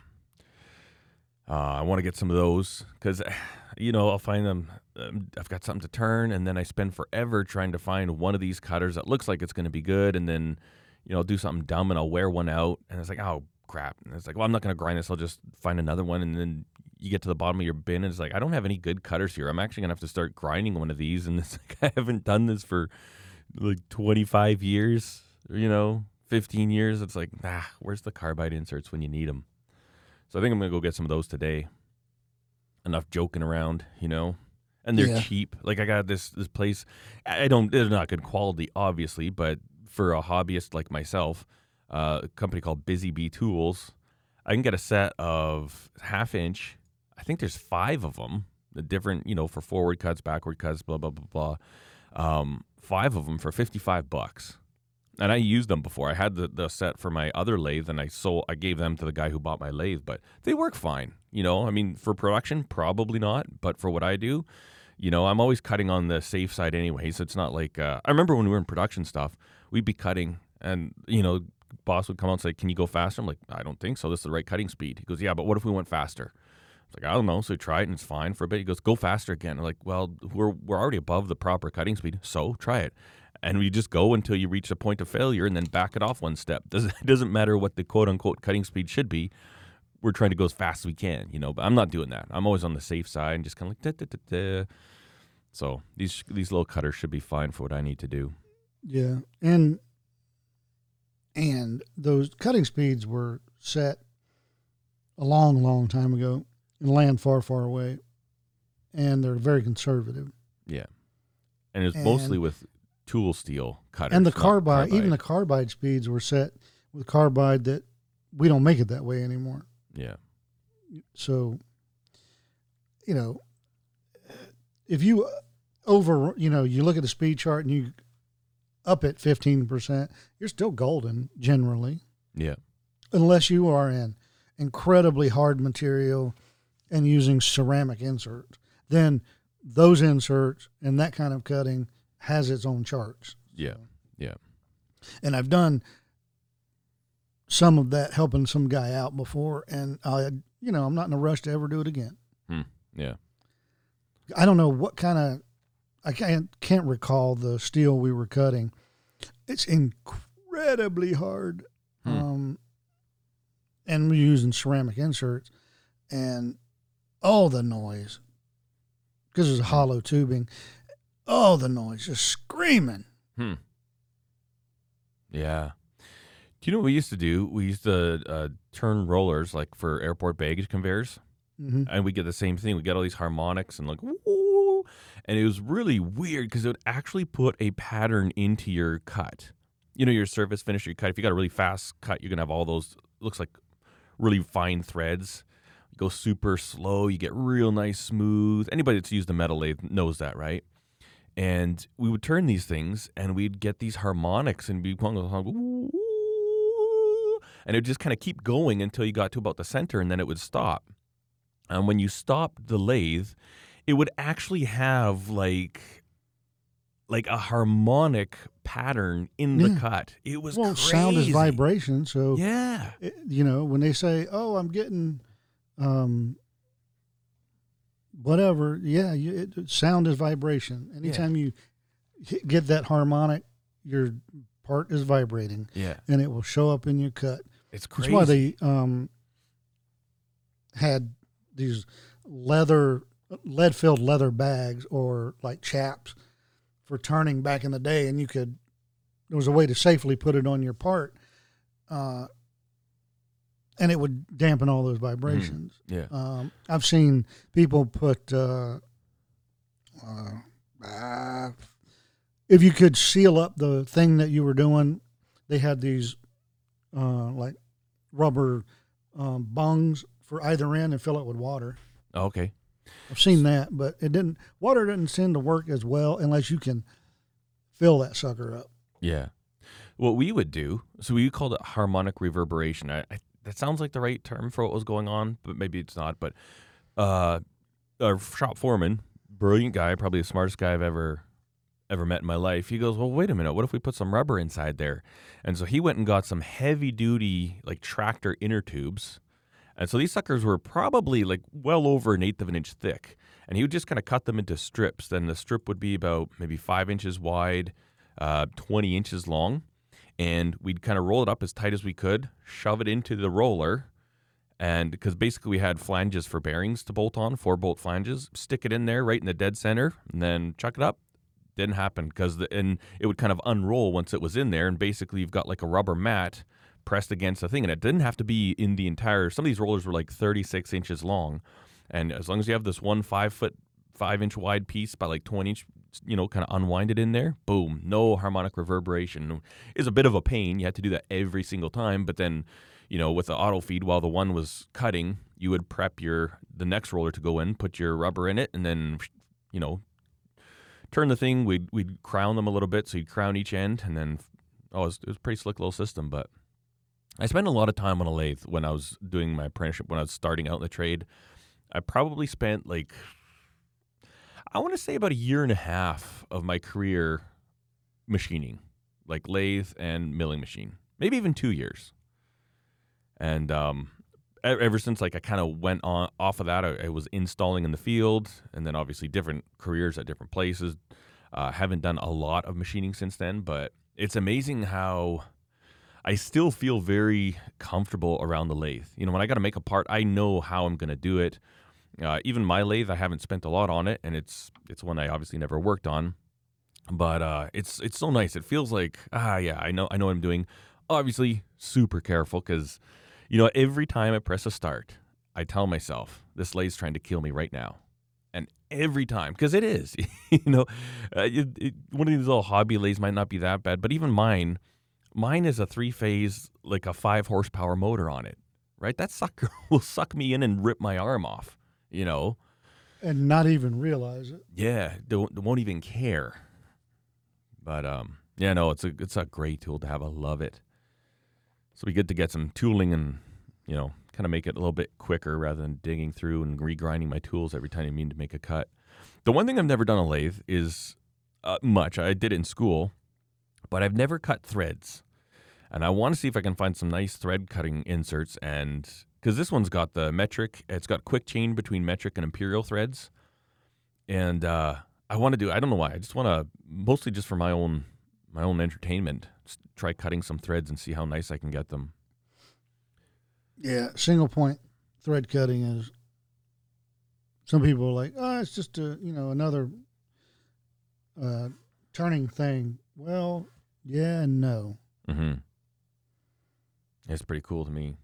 Uh, I want to get some of those because, you know, I'll find them. Um, I've got something to turn, and then I spend forever trying to find one of these cutters that looks like it's going to be good, and then, you know, I'll do something dumb and I'll wear one out, and it's like, oh crap! And it's like, well, I'm not going to grind this. I'll just find another one, and then you get to the bottom of your bin, and it's like, I don't have any good cutters here. I'm actually going to have to start grinding one of these, and it's like I haven't done this for like 25 years, you know, 15 years. It's like, nah, where's the carbide inserts when you need them? So I think I'm gonna go get some of those today. Enough joking around, you know, and they're Yeah. cheap. Like I got this this place. I I don't. They're not good quality, obviously, but for a hobbyist like myself, uh, a company called Busy Bee Tools, I can get a set of half inch. I think there's five of them. The different, you know, for forward cuts, backward cuts, blah blah blah blah. Um, five of them for fifty five bucks and I used them before. I had the, the set for my other lathe, and I sold. I gave them to the guy who bought my lathe, but they work fine. You know, I mean, for production, probably not, but for what I do, you know, I'm always cutting on the safe side anyway. So it's not like uh, I remember when we were in production stuff, we'd be cutting, and you know, boss would come out and say, "Can you go faster?" I'm like, "I don't think so. This is the right cutting speed." He goes, "Yeah, but what if we went faster?" It's like I don't know. So try it and it's fine for a bit. He goes, "Go faster again." Like, well, we're we're already above the proper cutting speed, so try it. And we just go until you reach the point of failure, and then back it off one step. Doesn't it doesn't matter what the quote unquote cutting speed should be. We're trying to go as fast as we can, you know. But I'm not doing that. I'm always on the safe side and just kind of like da, da, da, da. So these these little cutters should be fine for what I need to do. Yeah, and and those cutting speeds were set a long, long time ago in land far, far away, and they're very conservative. Yeah, and it's And- mostly with tool steel cutters. and the not carbide, even the carbide speeds were set with carbide that we don't make it that way anymore. yeah, So, you know, if you over, you know, you look at the speed chart and you up at 15%, you're still golden generally, yeah, unless you are in incredibly hard material and using ceramic inserts. Then those inserts and that kind of cutting has its own charts. yeah, yeah. And I've done some of that helping some guy out before and I you know, I'm not in a rush to ever do it again. yeah. I don't know what kind of I can't can't recall the steel we were cutting. It's incredibly hard. Hmm. Um and we're using ceramic inserts and all the noise because it's hollow tubing. All the noise just screaming. Hmm. Yeah. Do you know what we used to do? We used to uh, turn rollers like for airport baggage conveyors, hmm and we get the same thing. We get all these harmonics and like, woo, and it was really weird because it would actually put a pattern into your cut. You know, your surface finish, your cut. If you got a really fast cut, you're gonna have all those. Looks like really fine threads. You go super slow, you get real nice smooth. Anybody that's used a metal lathe knows that, right? and we would turn these things, and we'd get these harmonics, and be playing a song, and it would just kind of keep going until you got to about the center, and then it would stop. And when you stopped the lathe, it would actually have like like a harmonic pattern in the Yeah. cut. It was well, crazy. sound is vibration. So Yeah. it- you know when they say, "Oh, I'm getting," um, whatever. Yeah, you, it, sound is vibration. Anytime you hit, get that harmonic, your part is vibrating, Yeah. and it will show up in your cut. It's That's why they um, had these leather, lead-filled leather bags or like chaps for turning back in the day, and you could. There was a way to safely put it on your part, uh, and it would dampen all those vibrations. yeah. Um, I've seen people put. Uh, uh, if you could seal up the thing that you were doing, they had these uh, like rubber um, bungs for either end and fill it with water. Okay. I've seen that, but it didn't. Water didn't seem to work as well unless you can fill that sucker up. Yeah. What we would do, so we called it harmonic reverberation. I, I, that sounds like the right term for what was going on, but maybe it's not. But uh, our shop foreman, brilliant guy, probably the smartest guy I've ever ever met in my life. He goes, "Well, wait a minute. What if we put some rubber inside there?" And so he went and got some heavy duty like tractor inner tubes. And so these suckers were probably like well over an eighth of an inch thick. And he would just kind of cut them into strips. Then the strip would be about maybe five inches wide, uh, 20 inches long. And we'd kind of roll it up as tight as we could, shove it into the roller. And because basically we had flanges for bearings to bolt on, four bolt flanges, stick it in there right in the dead center, and then chuck it up. Didn't happen because and it would kind of unroll once it was in there, and basically you've got like a rubber mat pressed against the thing, and it didn't have to be in the entire. Some of these rollers were like 36 inches long, and as long as you have this one five foot, five inch wide piece by like 20 inch, you know, kind of unwind it in there, boom, no harmonic reverberation. Is a bit of a pain. You had to do that every single time, but then, you know, with the auto feed while the one was cutting, you would prep your the next roller to go in, put your rubber in it, and then, you know, turn the thing. We'd we'd crown them a little bit, so you'd crown each end, and then oh, it was, it was a pretty slick little system. But I spent a lot of time on a lathe when I was doing my apprenticeship when I was starting out in the trade. I probably spent like I want to say about a year and a half of my career machining, like lathe and milling machine, maybe even two years. And um, ever since like I kind of went on off of that, I, I was installing in the field, and then obviously different careers at different places. Uh, haven't done a lot of machining since then, but it's amazing how I still feel very comfortable around the lathe. You know, when I got to make a part, I know how I'm going to do it. Uh, even my lathe, I haven't spent a lot on it, and it's it's one I obviously never worked on. But uh, it's it's so nice. It feels like ah yeah, I know I know what I'm doing. Obviously, super careful because you know every time I press a start, I tell myself this lathe's trying to kill me right now, and every time because it is. you know, uh, it, it, one of these little hobby lathes might not be that bad, but even mine, mine is a three phase like a five horsepower motor on it. Right, that sucker will suck me in and rip my arm off. You know, and not even realize it. yeah, don't they won't even care. But um, yeah, no, it's a it's a great tool to have. I love it. So we get to get some tooling and you know kind of make it a little bit quicker rather than digging through and regrinding my tools every time I mean to make a cut. The one thing I've never done a lathe is uh, much. I did it in school, but I've never cut threads. And I want to see if I can find some nice thread cutting inserts and because this one's got the metric, it's got quick chain between metric and imperial threads and uh, I want to do. I don't know why. I just want to mostly just for my own my own entertainment. Just try cutting some threads and see how nice I can get them. Yeah, single point thread cutting is. Some people are like, oh, it's just a you know another uh, turning thing. Well, yeah and no. Mm-hmm. It's pretty cool to me.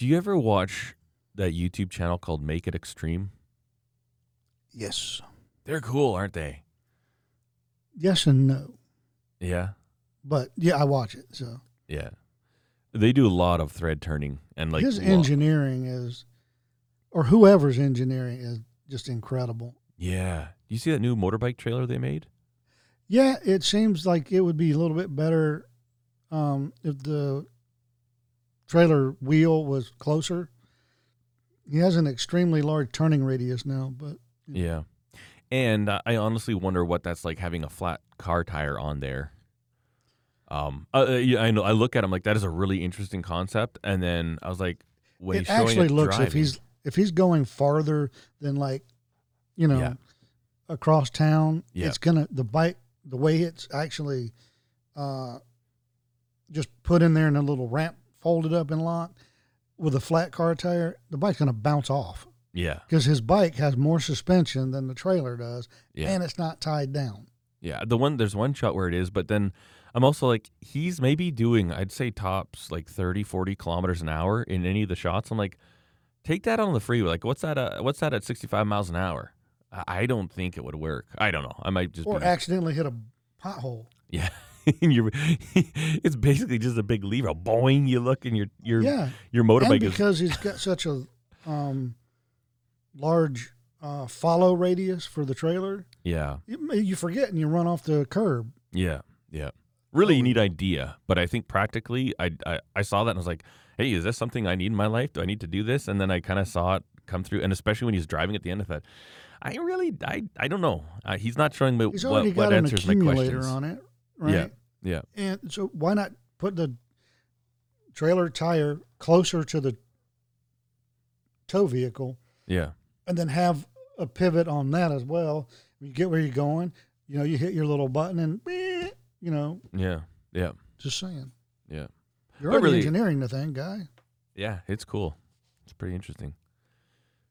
Do you ever watch that YouTube channel called Make It Extreme? Yes, They're cool, aren't they? yes and no. Yeah, But yeah, I watch it. So yeah. They do a lot of thread turning and like his engineering is, or whoever's engineering is just incredible. Yeah. Do you see that new motorbike trailer they made? Yeah, it seems like it would be a little bit better um, if the trailer wheel was closer. He has an extremely large turning radius now, but Yeah. And I honestly wonder what that's like having a flat car tire on there. Um, uh, uh, yeah, I know. I look at him like that is a really interesting concept, and then I was like, when it actually it looks if he's if he's going farther than like, you know, Yeah. across town, Yeah. it's gonna the bike the way it's actually uh, just put in there in a little ramp folded up and locked with a flat car tire, the bike's gonna bounce off yeah, because his bike has more suspension than the trailer does, yeah, and it's not tied down. yeah. The one there's one shot where it is, but then I'm also like, he's maybe doing, I'd say tops like 30, 40 kilometers an hour in any of the shots. I'm like, take that on the freeway. Like, what's that? Uh, what's that at 65 miles an hour? I I don't think it would work. I don't know. I might just Or be accidentally hit a pothole. Yeah. And you're, it's basically just a big lever. Boing, you look and your your yeah, your and motorbike is because he's got such a um, large uh, follow radius for the trailer, yeah you, you forget and you run off the curb. yeah yeah. Really Oh. neat idea, but I think practically, I, I I saw that and I was like, hey, is this something I need in my life? Do I need to do this? And then I kind of saw it come through, and especially when he's driving at the end of that, I really I I don't know. Uh, he's not showing me He's what, what an answers my questions. on it, right? Yeah. Yeah, And so why not put the trailer tire closer to the tow vehicle yeah, and then have a pivot on that as well? You get where you're going. You know, you hit your little button and, you know, yeah, yeah, just saying. yeah. You're already really- engineering the thing, guy. Yeah, it's cool. It's pretty interesting.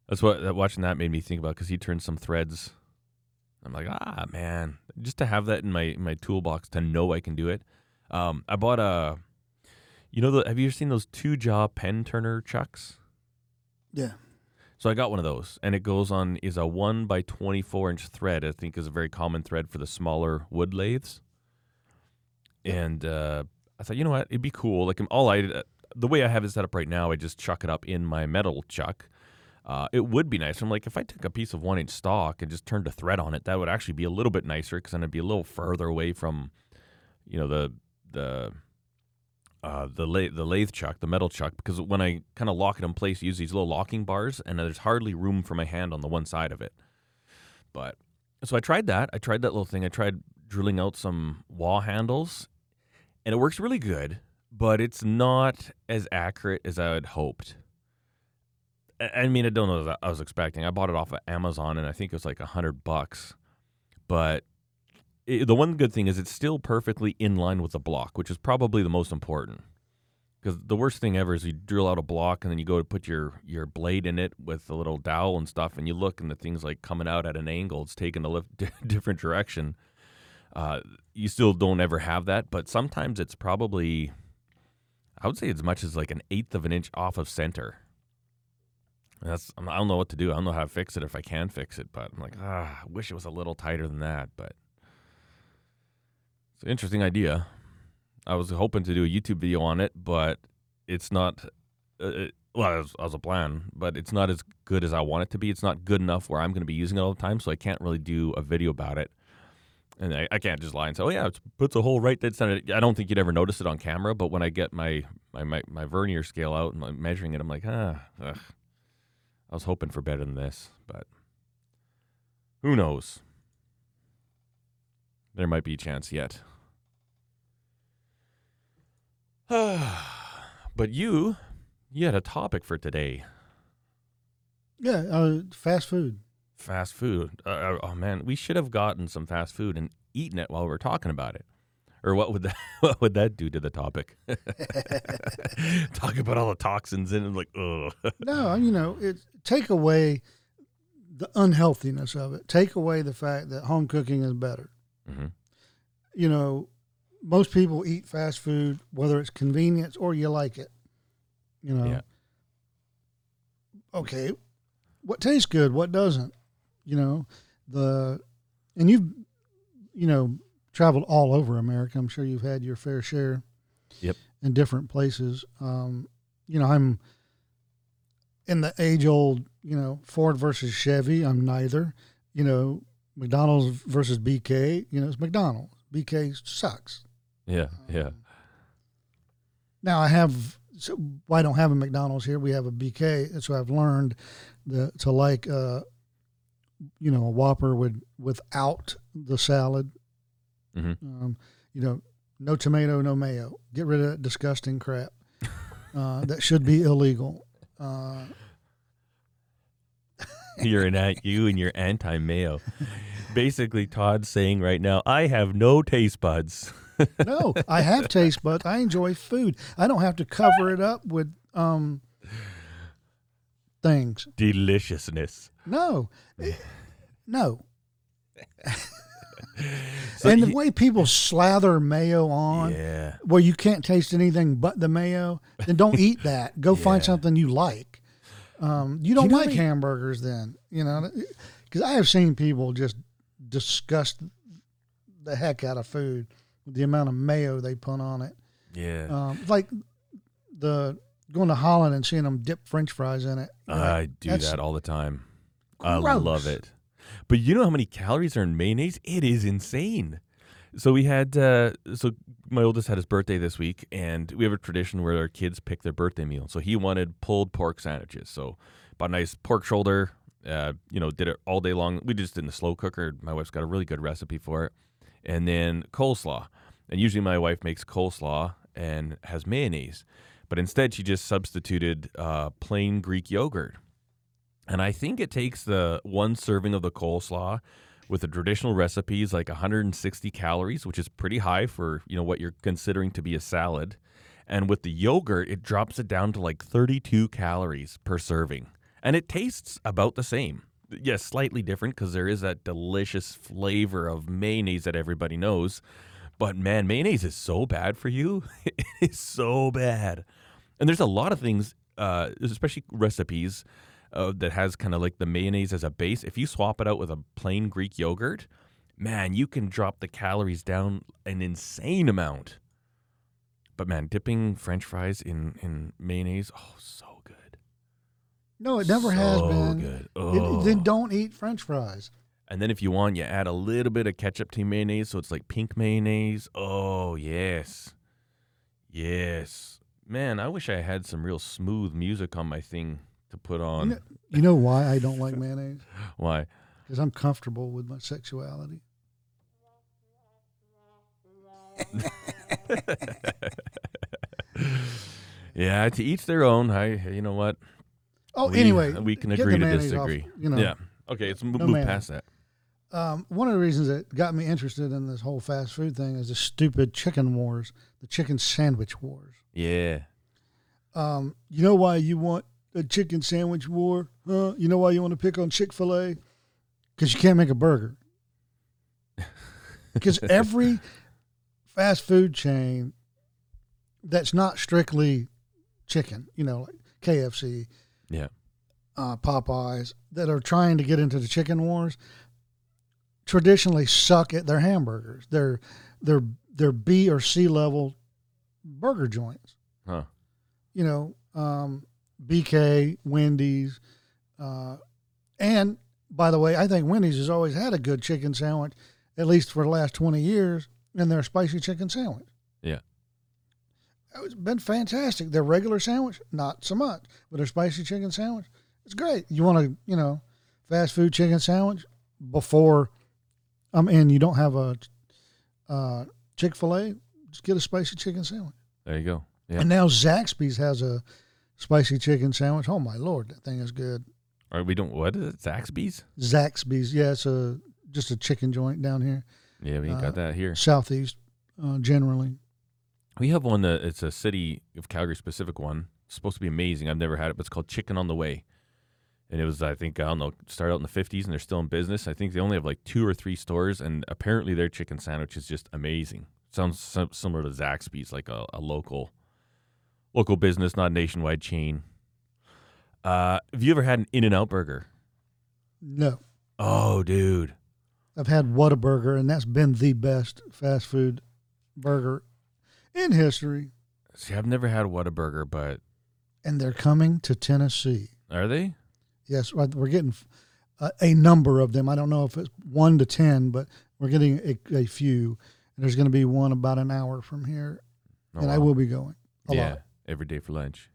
That's what that, watching that made me think about because he turned some threads. I'm like, ah, man, just to have that in my my toolbox to know I can do it. Um, I bought a, you know, the, have you ever seen those two jaw pen turner chucks? Yeah. So I got one of those, and it goes on is a one by twenty four inch thread. I think is a very common thread for the smaller wood lathes. And uh, I thought, you know what, it'd be cool. Like all I, uh, the way I have it set up right now, I just chuck it up in my metal chuck. Uh, it would be nice. I'm like, if I took a piece of one inch stock and just turned a thread on it, that would actually be a little bit nicer because then it'd be a little further away from, you know, the the uh, the lathe, the lathe chuck, the metal chuck, because when I kind of lock it in place, use these little locking bars, and there's hardly room for my hand on the one side of it. But so I tried that. I tried that little thing. I tried drilling out some wall handles, and it works really good, but it's not as accurate as I had hoped. I mean, I don't know what I was expecting. I bought it off of Amazon, and I think it was like a hundred bucks. But it, the one good thing is it's still perfectly in line with the block, which is probably the most important. Because the worst thing ever is you drill out a block and then you go to put your your blade in it with a little dowel and stuff, and you look and the thing's like coming out at an angle. It's taking a lif- different direction. Uh, you still don't ever have that, but sometimes it's probably, I would say, as much as like an eighth of an inch off of center. That's I don't know what to do. I don't know how to fix it if I can fix it, but I'm like, ah, I wish it was a little tighter than that. But it's an interesting idea. I was hoping to do a YouTube video on it, but it's not. Uh, it, well, as, as a plan, but it's not as good as I want it to be. It's not good enough where I'm going to be using it all the time, so I can't really do a video about it. And I, I can't just lie and say, "Oh yeah, it puts a hole right dead center." I don't think you'd ever notice it on camera, but when I get my my my, my vernier scale out and I'm measuring it, I'm like, ah, ugh. I was hoping for better than this, but who knows? There might be a chance yet. but you, you had a topic for today: Yeah. Uh, fast food. fast food. Uh, oh man, we should have gotten some fast food and eaten it while we were talking about it. Or what would that what would that do to the topic? Talk about all the toxins in it, like, ugh. No, you know, it take away the unhealthiness of it. Take away the fact that home cooking is better. hmm You know, most people eat fast food whether it's convenience or you like it. You know. Yeah. Okay, what tastes good, what doesn't? You know, the and you've you know traveled all over America. I'm sure you've had your fair share. Yep. In different places. Um, you know, I'm in the age old, you know, Ford versus Chevy. I'm neither. You know, McDonald's versus BK. You know, it's McDonald's. BK sucks. Yeah, yeah. Now I have. So I don't have a McDonald's here. We have a BK. And so I've learned the, to like, uh, you know, a Whopper with without the salad. Hmm Um, you know, no tomato, no mayo. Get rid of that disgusting crap. Uh, that should be illegal. Uh, You're an ant, you and your anti mayo. Basically, Todd's saying right now, I have no taste buds. no, I have taste buds. I enjoy food. I don't have to cover it up with um things. Deliciousness. No, no. So and the you- way people slather mayo on, yeah, where you can't taste anything but the mayo, then don't eat that. Go find something you like. Um, you don't know like hamburgers then, you know, because I have seen people just disgust the heck out of food with the amount of mayo they put on it. yeah. Um, like the going to Holland and seeing them dip French fries in it. You're I do that all the time. I love it. But you know how many calories are in mayonnaise? It is insane. So we had uh, so my oldest had his birthday this week, and we have a tradition where our kids pick their birthday meal. So he wanted pulled pork sandwiches. So bought a nice pork shoulder. Uh, you know, did it all day long. We just did in the slow cooker. My wife's got a really good recipe for it. And then coleslaw. And usually my wife makes coleslaw and has mayonnaise, but instead she just substituted uh, plain Greek yogurt. And I think it takes the one serving of the coleslaw with the traditional recipes like 160 calories, which is pretty high for, you know, what you're considering to be a salad. And with the yogurt, it drops it down to like 32 calories per serving. And it tastes about the same. Yes, slightly different because there is that delicious flavor of mayonnaise that everybody knows. But man, mayonnaise is so bad for you. it is so bad. And there's a lot of things, uh, especially recipes uh, that has kind of like the mayonnaise as a base. If you swap it out with a plain Greek yogurt, man, you can drop the calories down an insane amount. But man, dipping French fries in in mayonnaise, oh, so good. No, it never has So been. good. It- Oh. then don't eat French fries. And then if you want, you add a little bit of ketchup to mayonnaise, so it's like pink mayonnaise. Oh yes, yes, man. I wish I had some real smooth music on my thing to put You on. know, you know why I don't like mayonnaise? Why? Because I'm comfortable with my sexuality. Yeah, to each their own. I, you know what? Oh, We- anyway, we can agree to mayonnaise off, disagree. you know, Yeah. Okay, let's No move mayonnaise. past that. um, one of the reasons that got me interested in this whole fast food thing is the stupid chicken wars, the chicken sandwich wars. Yeah. Um, you know why you want a chicken sandwich war? Huh? You know why you want to pick on Chick Fil A? Because you can't make a burger. Because every fast food chain that's not strictly chicken, you know, like KFC, Yeah. uh, Popeyes, that are trying to get into the chicken wars, traditionally suck at their hamburgers. They're they're they're B or C level burger joints Huh. you know, um, BK, Wendy's, uh, and by the way, I think Wendy's has always had a good chicken sandwich, at least for the last twenty years, and their spicy chicken sandwich. Yeah. It's been fantastic. Their regular sandwich, not so much, but their spicy chicken sandwich, it's great. You want a, you know, fast food chicken sandwich before, um, and you don't have a uh, Chick Fil A, just get a spicy chicken sandwich. There you go. Yeah. And now Zaxby's has a spicy chicken sandwich. Oh my lord, that thing is good. Right, we don't. What is it? Zaxby's? Zaxby's, yeah, it's a just a chicken joint down here, Yeah, we ain't Uh, got that here. southeast, uh, generally. We have one that it's a city of Calgary specific one. It's supposed to be amazing. I've never had it, but it's called Chicken on the Way. And it was, I think, I don't know, started out in the 50s and they're still in business. I think they only have like two or three stores, and apparently their chicken sandwich is just amazing. Sounds similar to Zaxby's, like a, a local local business, not a nationwide chain. Uh, have you ever had an In N Out burger? No, Oh, dude. I've had Whataburger, and that's been the best fast food burger in history. See, I've never had Whataburger, but And they're coming to Tennessee. are they? Yes, we're getting a, a number of them. I don't know if it's one to ten, but we're getting a, a few. And there's going to be one about an hour from here, Oh, and I will be going a yeah, lot. Every day for lunch.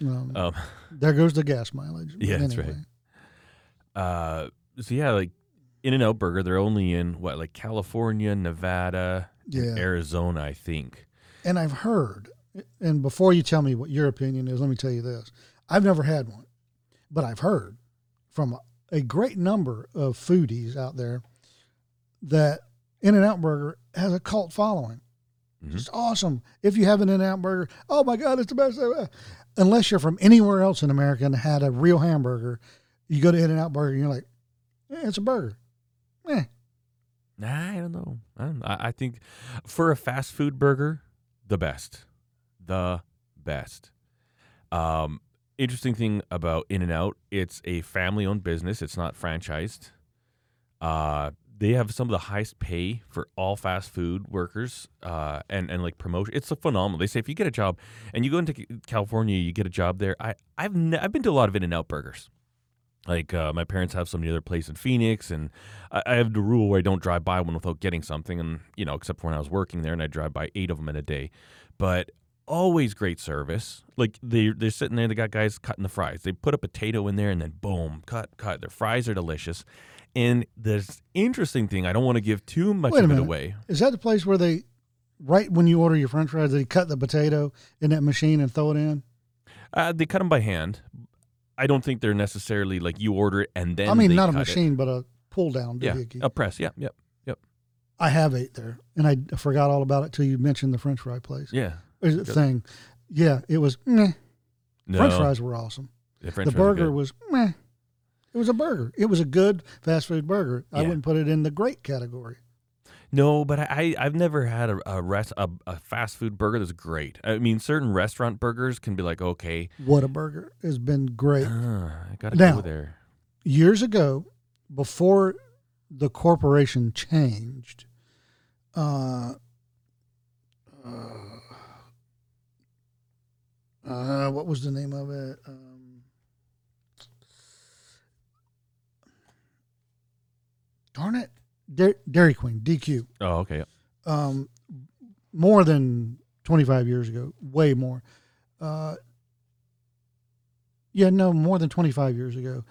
Um, Um, there goes the gas mileage. Yeah, that's right. uh, so yeah, like In and Out Burger, they're only in what, like California, Nevada, Yeah, Arizona, I think. and I've heard. And before you tell me what your opinion is, let me tell you this: I've never had one, but I've heard from a great number of foodies out there that In and Out Burger has a cult following. Mhm. It's awesome. If you have an In and Out Burger, oh my God, it's the best. ever. Unless you're from anywhere else in America and had a real hamburger, you go to In and Out Burger and you're like, eh, it's a burger. Eh. Nah, I don't know. I, don't, I, I think for a fast food burger, the best, the best. Um, interesting thing about In and Out, it's a family-owned business. It's not franchised. Uh, they have some of the highest pay for all fast food workers, uh, and and like promotion. It's a phenomenal. They say if you get a job and you go into California, you get a job there. I I've ne- I've been to a lot of In and Out burgers. Like uh, my parents have some other place in Phoenix, and I, I have the rule where I don't drive by one without getting something, and you know, except for when I was working there, and I drive by eight of them in a day. But always great service. Like they they're sitting there, they got guys cutting the fries. They put a potato in there, and then boom, cut cut. Their fries are delicious. And this interesting thing, I don't want to give too much Wait a of it minute. away. Is that the place where they, right when you order your French fries, they cut the potato in that machine and throw it in? Uh, they cut them by hand. I don't think they're necessarily like you order it and then. I mean, not a cut it. machine, but a pull down Yeah, doohickey. a press. Yeah, yep, yep. I have ate there, and I forgot all about it till you mentioned the French fry place yeah. Is it thing. Yeah, it was. Meh. No, French fries were awesome. The, the burger was meh. It was a burger. It was a good fast food burger. I wouldn't put it in the great category. No, but I, I've never had a a, rest, a a fast food burger that's great. I mean, certain restaurant burgers can be like okay, Whataburger has been great. uh, I gotta Now- go there. Years ago, before the corporation changed, uh, uh, uh, what was the name of it? Um, darn it, Dairy, Dairy Queen, DQ. Oh, okay. yeah. um, more than 25 years ago, way more. Uh, yeah, no, more than 25 years ago,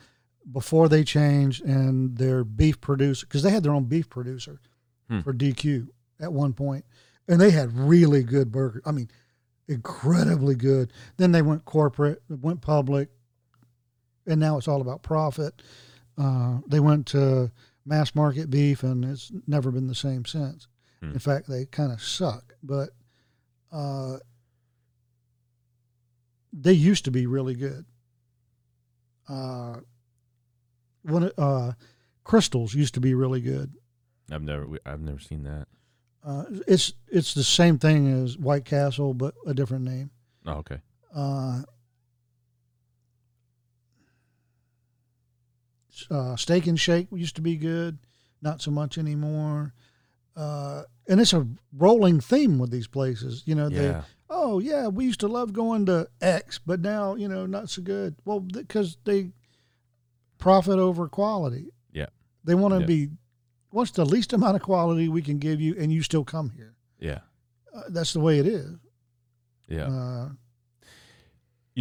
before they changed and their beef producer, because they had their own beef producer Hmm. for DQ at one point, and they had really good burgers. I mean, incredibly good. Then they went corporate, went public, and now it's all about profit. Uh, they went to mass market beef, and it's never been the same since. Hmm. In fact, they kind of suck, but uh, they used to be really good. Uh, one uh, Krystal's used to be really good. I've never we- I've never seen that. Uh, it's it's the same thing as White Castle, but a different name. Oh, okay. Uh, uh, Steak and Shake used to be good, not so much anymore. Uh, and it's a rolling theme with these places. You know, they Yeah. oh yeah, we used to love going to X, but now you know not so good. Well, because they profit over quality. Yeah. they want to Yeah. be. What's the least amount of quality we can give you, and you still come here? Yeah. Uh, that's the way it is. Yeah.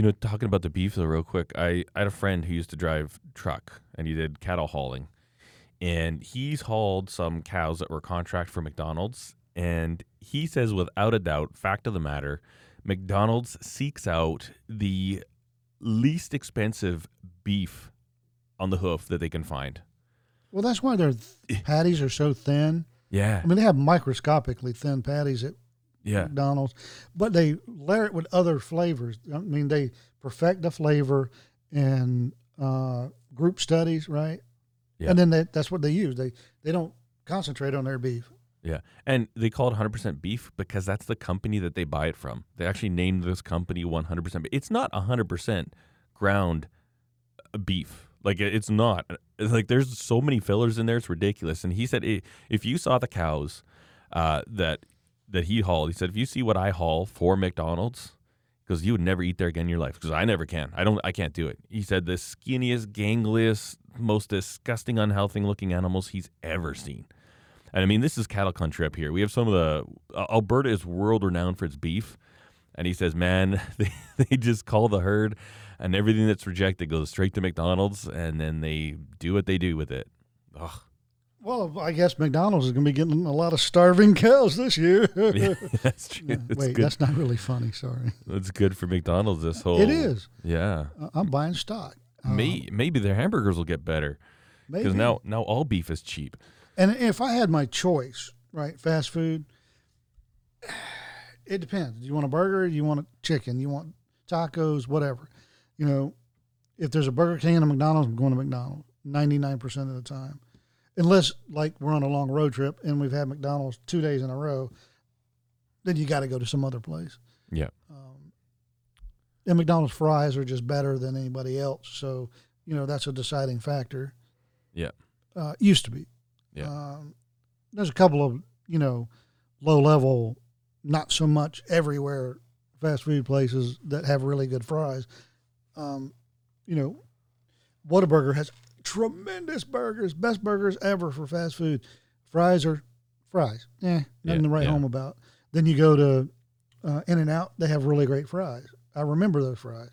You know, talking about the beef though, real quick. I, I had a friend who used to drive truck and he did cattle hauling, and he's hauled some cows that were contract for McDonald's. And he says, without a doubt, fact of the matter, McDonald's seeks out the least expensive beef on the hoof that they can find. well, that's why their th- patties are so thin. Yeah. I mean, they have microscopically thin patties at Yeah. McDonald's, but they layer it with other flavors. I mean, they perfect the flavor in uh, group studies, right? Yeah. And then they, that's what they use. They they don't concentrate on their beef. Yeah. And they call it 100% beef because that's the company that they buy it from. They actually named this company 100%. It's not 100% ground uh, beef. Like it's not. It's like there's so many fillers in there, it's ridiculous. And he said if you saw the cows uh, that that he hauled, he said if you see what I haul for McDonald's, because you would never eat there again in your life. Because I never can. I don't. I can't do it. He said the skinniest, gangliest, most disgusting, unhealthy looking animals he's ever seen. And I mean, this is cattle country up here. We have some of the uh, Alberta is world renowned for its beef. And he says, man, they, they just call the herd, and everything that's rejected goes straight to McDonald's, and then they do what they do with it. Ugh. Well, I guess McDonald's is going to be getting a lot of starving cows this year. Yeah, that's true. Yeah, It's Wait, good. that's not really funny. Sorry. It's good for McDonald's. This whole It is. Yeah, I'm buying stock. May, um, maybe their hamburgers will get better because now now all beef is cheap. And if I had my choice, right, fast food, it depends. Do you want a burger? You want a chicken? You want tacos? Whatever. You know, if there's a Burger King and a McDonald's, I'm going to McDonald's 99% of the time. Unless, like, we're on a long road trip and we've had McDonald's two days in a row, then you got to go to some other place. Yeah. Um, and McDonald's fries are just better than anybody else. So, you know, that's a deciding factor. Yeah. Uh, used to be. Yeah. Um, there's a couple of, you know, low level, not so much everywhere fast food places that have really good fries. Um, you know, Whataburger has tremendous burgers, best burgers ever for fast food. Fries are fries. Eh, nothing Yeah, to write yeah. home about. Then you go to uh, In and Out, they have really great fries. I remember those fries.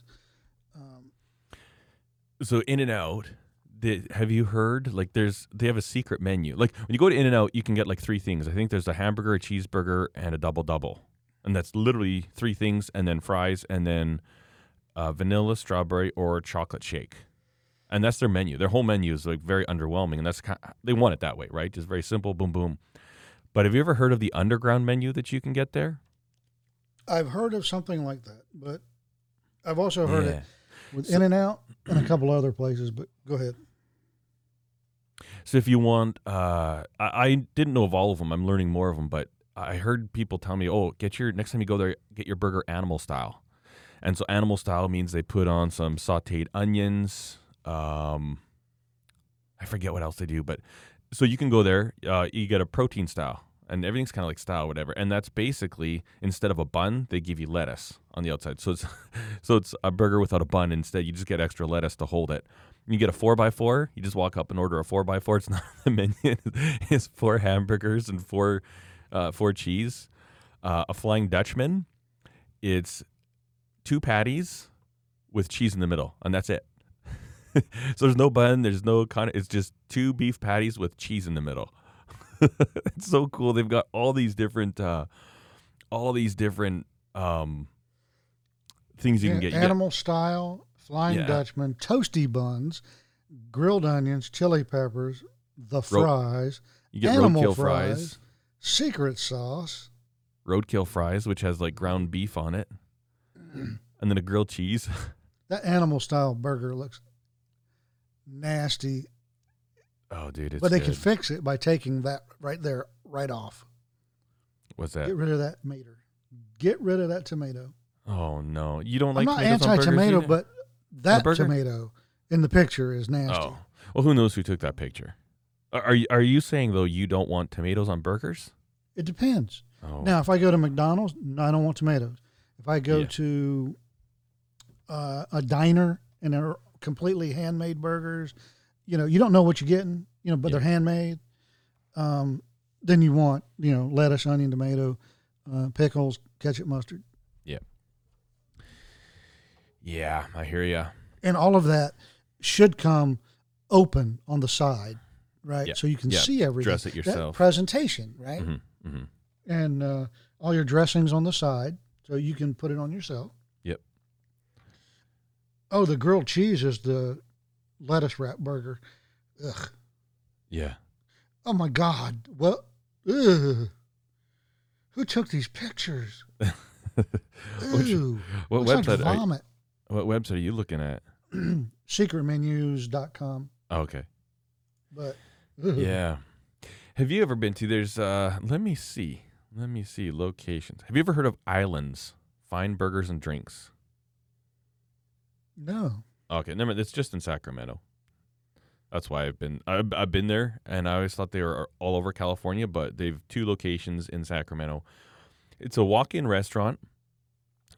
Um, So In and Out, have you heard? Like, there's they have a secret menu. Like when you go to In and Out, you can get like three things. I think there's a hamburger, a cheeseburger, and a double double, and that's literally three things, and then fries, and then uh, vanilla, strawberry, or chocolate shake. And that's their menu. Their whole menu is like very underwhelming, and that's kind they want it that way, right? Just very simple, boom, boom. But have you ever heard of the underground menu that you can get there? I've heard of something like that, but I've also heard Yeah. it with So- In and Out and a couple other places. But go ahead. So if you want, uh, I, I didn't know of all of them. I'm learning more of them, but I heard people tell me, "Oh, get your next time you go there, get your burger animal style." And so animal style means they put on some sautéed onions. Um, I forget what else they do, but so you can go there. Uh, you get a protein style, and everything's kind of like style, whatever. And that's basically instead of a bun, they give you lettuce on the outside. So it's so it's a burger without a bun. Instead, you just get extra lettuce to hold it. You get a four by four. You just walk up and order a four by four. It's not the menu. It's four hamburgers and four, uh, four cheese. Uh, a Flying Dutchman. It's two patties with cheese in the middle, and that's it. so there's no bun. There's no kind of. It's just two beef patties with cheese in the middle. it's so cool. They've got all these different, uh, all these different um, things you can Yeah, get. You get animal style, Flying Yeah. Dutchman, toasty buns, grilled onions, chili peppers, the Ro- fries, you get animal roadkill fries, fries secret sauce. roadkill fries, which has like ground beef on it, and then a grilled cheese. That animal style burger looks nasty, Oh, dude, it's but they good. could fix it by taking that right there, right off. What's that? Get rid of that mater. Get rid of that tomato. Oh no, you don't like I'm not tomatoes on burgers anti-tomato, but that tomato in the picture is nasty. oh, well, who knows who took that picture? Are are you, are you saying though you don't want tomatoes on burgers? It depends. Oh, Now, if I go to McDonald's, no, I don't want tomatoes. If I go Yeah. to uh, a diner and they're completely handmade burgers, you know, you don't know what you're getting, you know, but Yeah. they're handmade. Um, then you want, you know, lettuce, onion, tomato, uh, pickles, ketchup, mustard, yeah, Yeah, I hear you. and all of that should come open on the side, right? Yeah. So you can Yeah. see everything. Dress it That yourself. presentation, right? hmm hmm and uh, all your dressings on the side, so you can put it on yourself. Oh, the grilled cheese is the lettuce wrap burger. Ugh. Yeah. Oh my God. Well, ugh. Who took these pictures? Ooh. what Looks website? like Are, vomit. what website are you looking at? Secretmenus.com. Oh, okay. But ugh. Yeah. Have you ever been to? There's. uh Let me see. Let me see locations. Have you ever heard of Islands Fine Burgers and Drinks? No. Okay, never. It's just in Sacramento. That's why I've been. I've, I've been there, and I always thought they were all over California, but they've two locations in Sacramento. It's a walk-in restaurant.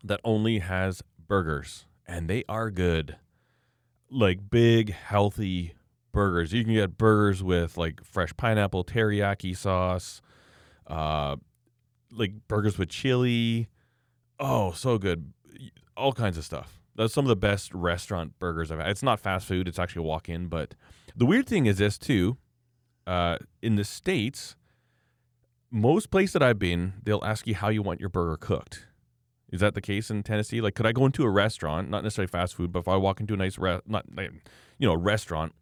that only has burgers, and they are good. Like big, healthy burgers. You can get burgers with like fresh pineapple teriyaki sauce, uh, like burgers with chili. Oh, so good. All kinds of stuff. That's some of the best restaurant burgers I've had. It's not fast food, it's actually a walk in. But the weird thing is this, too. Uh, in the States, most places that I've been, they'll ask you how you want your burger cooked. Is that the case in Tennessee? Like, could I go into a restaurant, not necessarily fast food, but if I walk into a nice, re- not you know, a restaurant,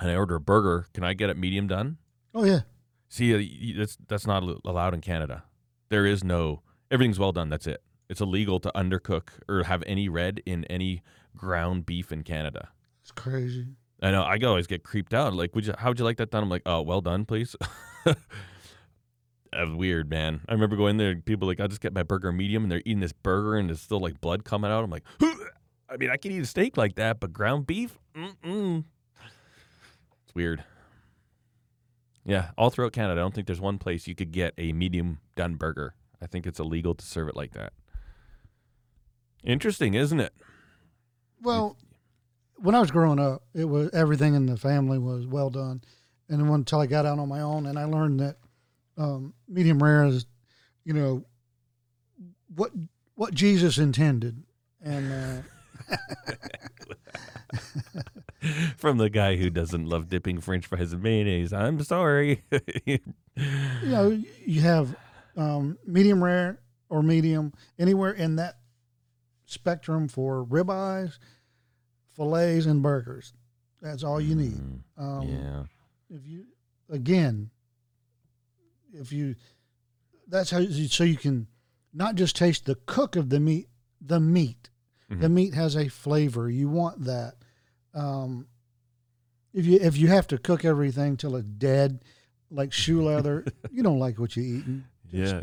and I order a burger, can I get it medium done? Oh yeah. See, uh, that's that's not allowed in Canada. There is no everything's well done. That's it. It's illegal to undercook or have any red in any ground beef in Canada. It's crazy. I know. I always get creeped out. Like, would you? How would you like that done? I'm like, oh, well done, please. That's weird, man. I remember going there. People like, I'll just get my burger medium, and they're eating this burger, and there's still like blood coming out. I'm like, I mean, I can eat a steak like that, but ground beef, mm-mm. it's weird. Yeah, all throughout Canada, I don't think there's one place you could get a medium done burger. I think it's illegal to serve it like that. Interesting, isn't it? Well, when I was growing up, it was everything in the family was well done, and then until I got out on my own, and I learned that um, medium rare is, you know, what what Jesus intended, and. Uh, From the guy who doesn't love dipping French fries in mayonnaise. I'm sorry. you know, you have um, medium rare or medium anywhere in that spectrum for ribeyes, fillets, and burgers. That's all you need. Mm, Um, yeah. If you again, if you, that's how you, so you can not just taste the cook of the meat, the meat. The Mhm. meat has a flavor. You want that. Um, if you if you have to cook everything till it's dead, like shoe leather, you don't like what you're eating. Yeah.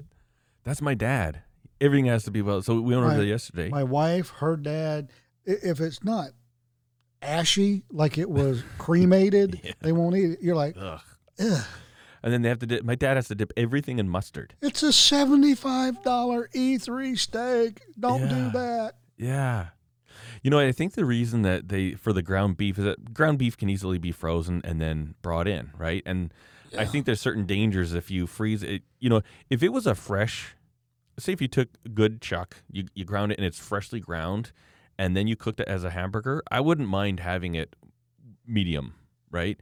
That's my dad. Everything has to be well. So we went over there yesterday. My wife, her dad, i- if it's not ashy like it was cremated, Yeah. they won't eat it. You're like, Ugh. Ugh. And then they have to dip. My dad has to dip everything in mustard. it's a seventy-five dollar E3 steak. Don't Yeah. do that. Yeah. You know, I think the reason that they for the ground beef is that ground beef can easily be frozen and then brought in, right? And I think there's certain dangers if you freeze it. You know, if it was a fresh, say if you took good chuck, you you ground it and it's freshly ground, and then you cooked it as a hamburger, I wouldn't mind having it medium, right?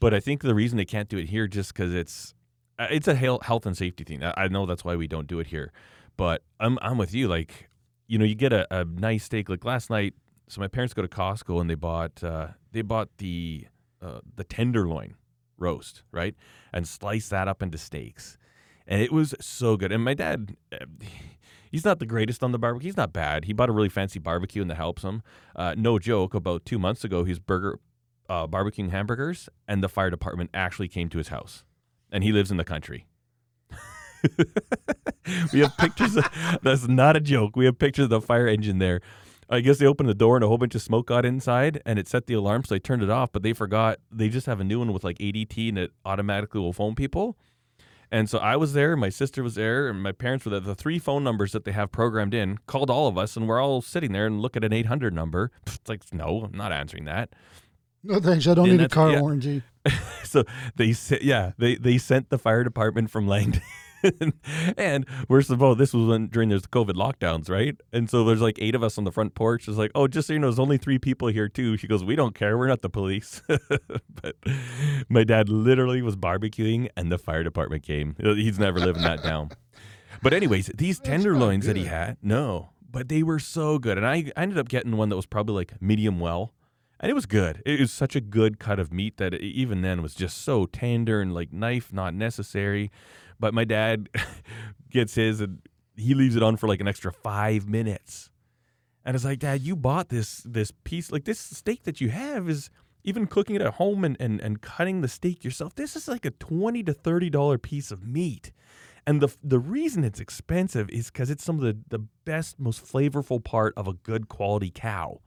But I think the reason they can't do it here just because it's uh, it's a health and safety thing. I I know that's why we don't do it here. But I'm I'm with you. Like, you know, you get a, a nice steak. Like last night, so my parents go to Costco and they bought uh, they bought the uh, the tenderloin roast, right, and slice that up into steaks, and it was so good. And my dad, uh, he's not the greatest on the barbecue. He's not bad. He bought a really fancy barbecue and that helps him. Uh, no joke. About two months ago, he's burger uh, barbecuing hamburgers, and the fire department actually came to his house, and he lives in the country. we have pictures. Of, that's not a joke. We have pictures of the fire engine there. I guess they opened the door and a whole bunch of smoke got inside, and it set the alarm, so they turned it off. But they forgot they just have a new one with like ADT, and it automatically will phone people. And so I was there, my sister was there, and my parents were there. The three phone numbers that they have programmed in called all of us, and we're all sitting there and look at an 800 number. It's like, no, I'm not answering that. No thanks. I don't And need a car yeah. warranty. so they said, yeah, they they sent the fire department from Langdon. and we're supposed this was when during those COVID lockdowns, right? And so there's like eight of us on the front porch. It's like, oh, just so you know, there's only three people here too. She goes, we don't care, we're not the police. but my dad literally was barbecuing, and the fire department came. Uh, he's never living that down. But anyways, these That's tenderloins that he had, no, but they were so good, and I, I ended up getting one that was probably like medium well, and it was good. It was such a good cut of meat that it, even then was just so tender and like knife not necessary. But my dad gets his and he leaves it on for like an extra five minutes, and it's like, Dad, you bought this this piece like this steak that you have is even cooking it at home and, and, and cutting the steak yourself. This is like a twenty to thirty dollar piece of meat. And the the reason it's expensive is because it's some of the, the best, most flavorful part of a good quality cow.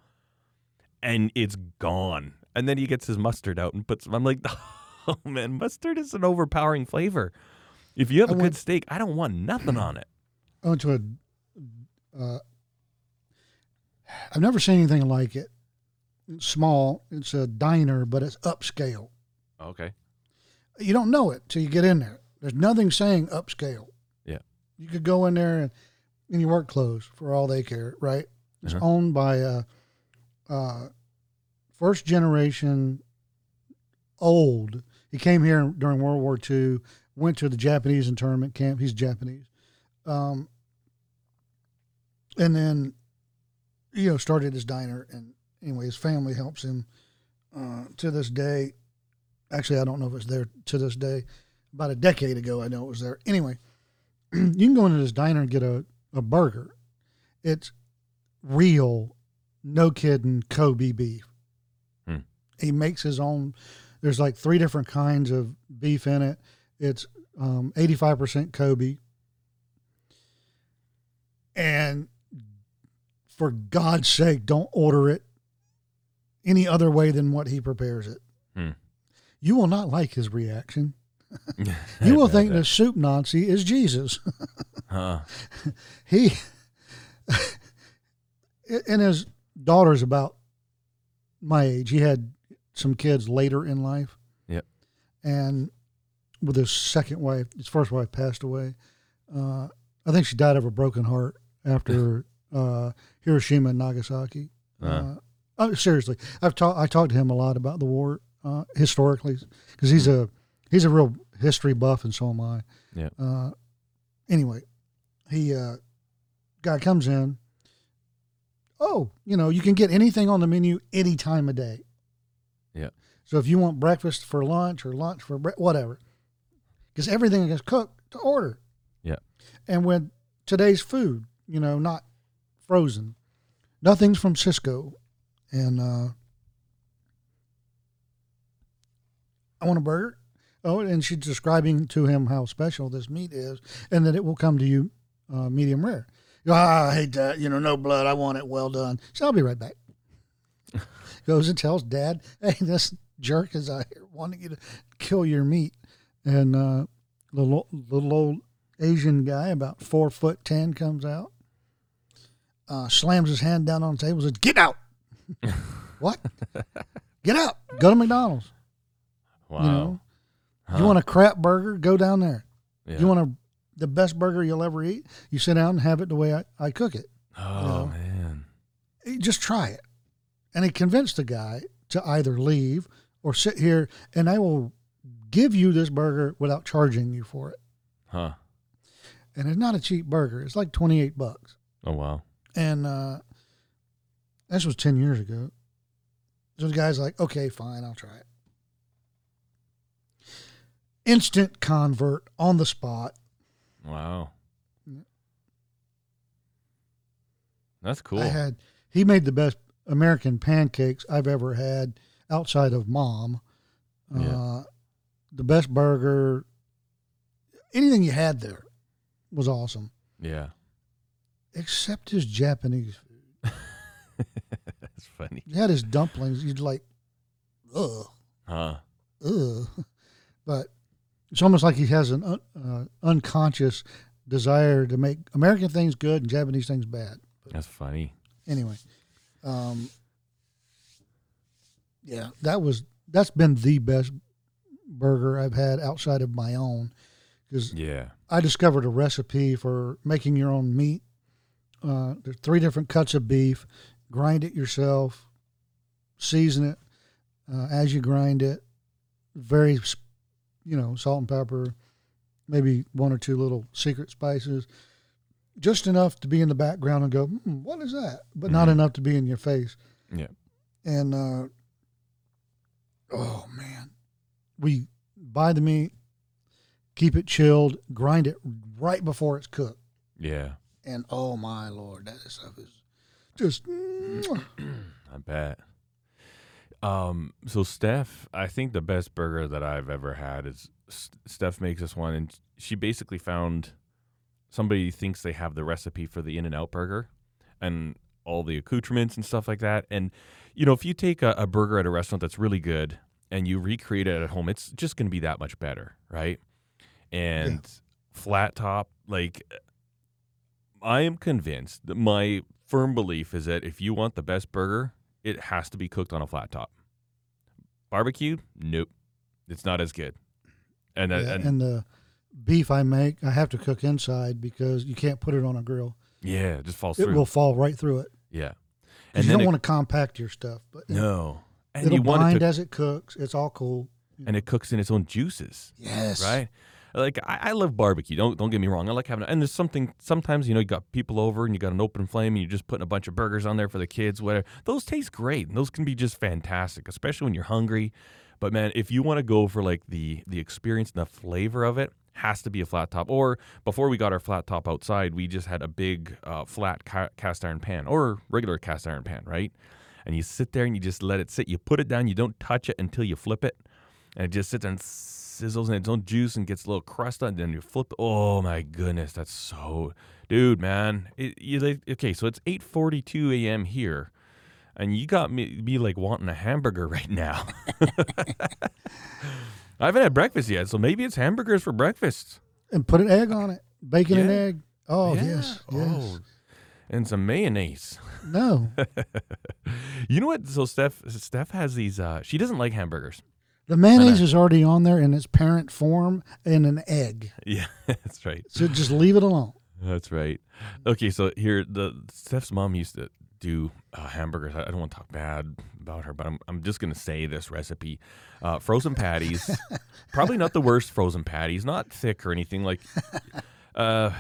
And it's gone. And then he gets his mustard out and puts I'm like, oh man, mustard is an overpowering flavor. If you have I a went- good steak, I don't want nothing on it. I went to a uh, I've never seen anything like it. It's small. It's a diner, but it's upscale. Okay. You don't know it till you get in there. There's nothing saying upscale. Yeah. You could go in there and in your work clothes for all they care, right? It's Uh-huh. owned by a, uh first generation old. He came here during World War II, went to the Japanese internment camp. He's Japanese. Um, and then, you know, started his diner. And anyway, his family helps him uh, to this day. Actually, I don't know if it's there to this day. About a decade ago, I know it was there. Anyway, you can go into this diner and get a, a burger. It's real, no kidding, Kobe beef. Hmm. He makes his own. There's like three different kinds of beef in it. It's um, 85% Kobe. And for God's sake, don't order it any other way than what he prepares it. Hmm. You will not like his reaction. You will think that- the soup Nazi is Jesus. Huh. he and his daughter's about my age. He had some kids later in life. Yep. And with his second wife, his first wife passed away. Uh, I think she died of a broken heart after uh, Hiroshima and Nagasaki. Uh. Uh, oh, seriously, I've talked. I talked to him a lot about the war uh, historically because he's a he's a real history buff, and so am I. Yep. Uh, anyway, he uh, guy comes in. Oh, you know, you can get anything on the menu any time of day. Yeah. So if you want breakfast for lunch or lunch for bre- whatever, because everything is cooked to order. Yeah. And with today's food, you know, not frozen, nothing's from Sysco, and uh, I want a burger. Oh, and she's describing to him how special this meat is, and that it will come to you uh, medium rare. Ah, I hate that. You know, no blood. I want it well done. So I'll be right back. Goes and tells dad, "Hey, this jerk is out here wanting you to kill your meat." And uh, little little old Asian guy, about four foot ten, comes out, uh, slams his hand down on the table, says, "Get out!" what? Get out! Go to McDonald's. Wow. You know, Huh. you want a crap burger? Go down there. Yeah. You want a the best burger you'll ever eat? You sit down and have it the way I, I cook it. Oh know? man. Just try it. And he convinced the guy to either leave or sit here, and I will give you this burger without charging you for it. Huh. And it's not a cheap burger. It's like twenty eight bucks. Oh wow. And uh, this was ten years ago. So the guy's like, okay, fine, I'll try it. Instant convert on the spot. Wow. That's cool. I had he made the best American pancakes I've ever had outside of mom. Yeah. Uh, the best burger. Anything you had there was awesome, yeah. except his Japanese food. That's funny. He had his dumplings. You'd like, ugh, Huh. ugh. But it's almost like he has an un, uh, unconscious desire to make American things good and Japanese things bad. That's funny. anyway, um, yeah, that was that's been the best burger I've had outside of my own because Yeah. I discovered a recipe for making your own meat. Uh, there's three different cuts of beef. Grind it yourself, season it uh, as you grind it. Very, you know, salt and pepper, maybe one or two little secret spices, just enough to be in the background and go, hmm, "What is that?" But not Mhm. enough to be in your face. Yeah. And uh, oh man, we buy the meat, keep it chilled, grind it right before it's cooked, Yeah. and oh my lord, that stuff is just. I bet. Um. So Steph, I think the best burger that I've ever had is Steph makes us one, and she basically found somebody thinks they have the recipe for the In and Out burger, and all the accoutrements and stuff like that. And you know, if you take a, a burger at a restaurant that's really good and you recreate it at home, it's just going to be that much better, right? And flat top, like I am convinced that my firm belief is that if you want the best burger, it has to be cooked on a flat top. Barbecue, nope, it's not as good. And, that, Yeah, and, and the beef I make, I have to cook inside because you can't put it on a grill. yeah, it just falls It through. will fall right through it. yeah, and you don't it, want to compact your stuff, but no, and it'll you want it to, as it cooks. It's all cool. and it cooks in its own juices. Yes. right? Like I, I love barbecue. Don't don't get me wrong. I like having and there's something sometimes you know you got people over and you got an open flame and you're just putting a bunch of burgers on there for the kids. Whatever. Those taste great and those can be just fantastic, especially when you're hungry. But man, if you want to go for like the the experience and the flavor of it, has to be a flat top. Or before we got our flat top outside, we just had a big uh, flat ca- cast iron pan or regular cast iron pan, right? And you sit there and you just let it sit. You put it down. You don't touch it until you flip it and it just sits there and sizzles in its own juice and gets a little crust on it. Then you flip. Oh my goodness, that's so, dude, man. It, you okay? So it's eight forty-two a.m. here, and you got me me like wanting a hamburger right now. I haven't had breakfast yet, so maybe it's hamburgers for breakfast. And put an egg on it. Bacon and egg. Oh, Yeah. yes. Oh, yes. Oh, and some mayonnaise. No. You know what? So Steph Steph has these. Uh, she doesn't like hamburgers. The mayonnaise is already on there in its parent form in an egg. Yeah, that's right. So just leave it alone. That's right. Okay, so here the Steph's mom used to do uh, hamburgers. I don't want to talk bad about her, but I'm I'm just gonna say this recipe: uh, frozen patties. probably not the worst frozen patties, not thick or anything like, uh,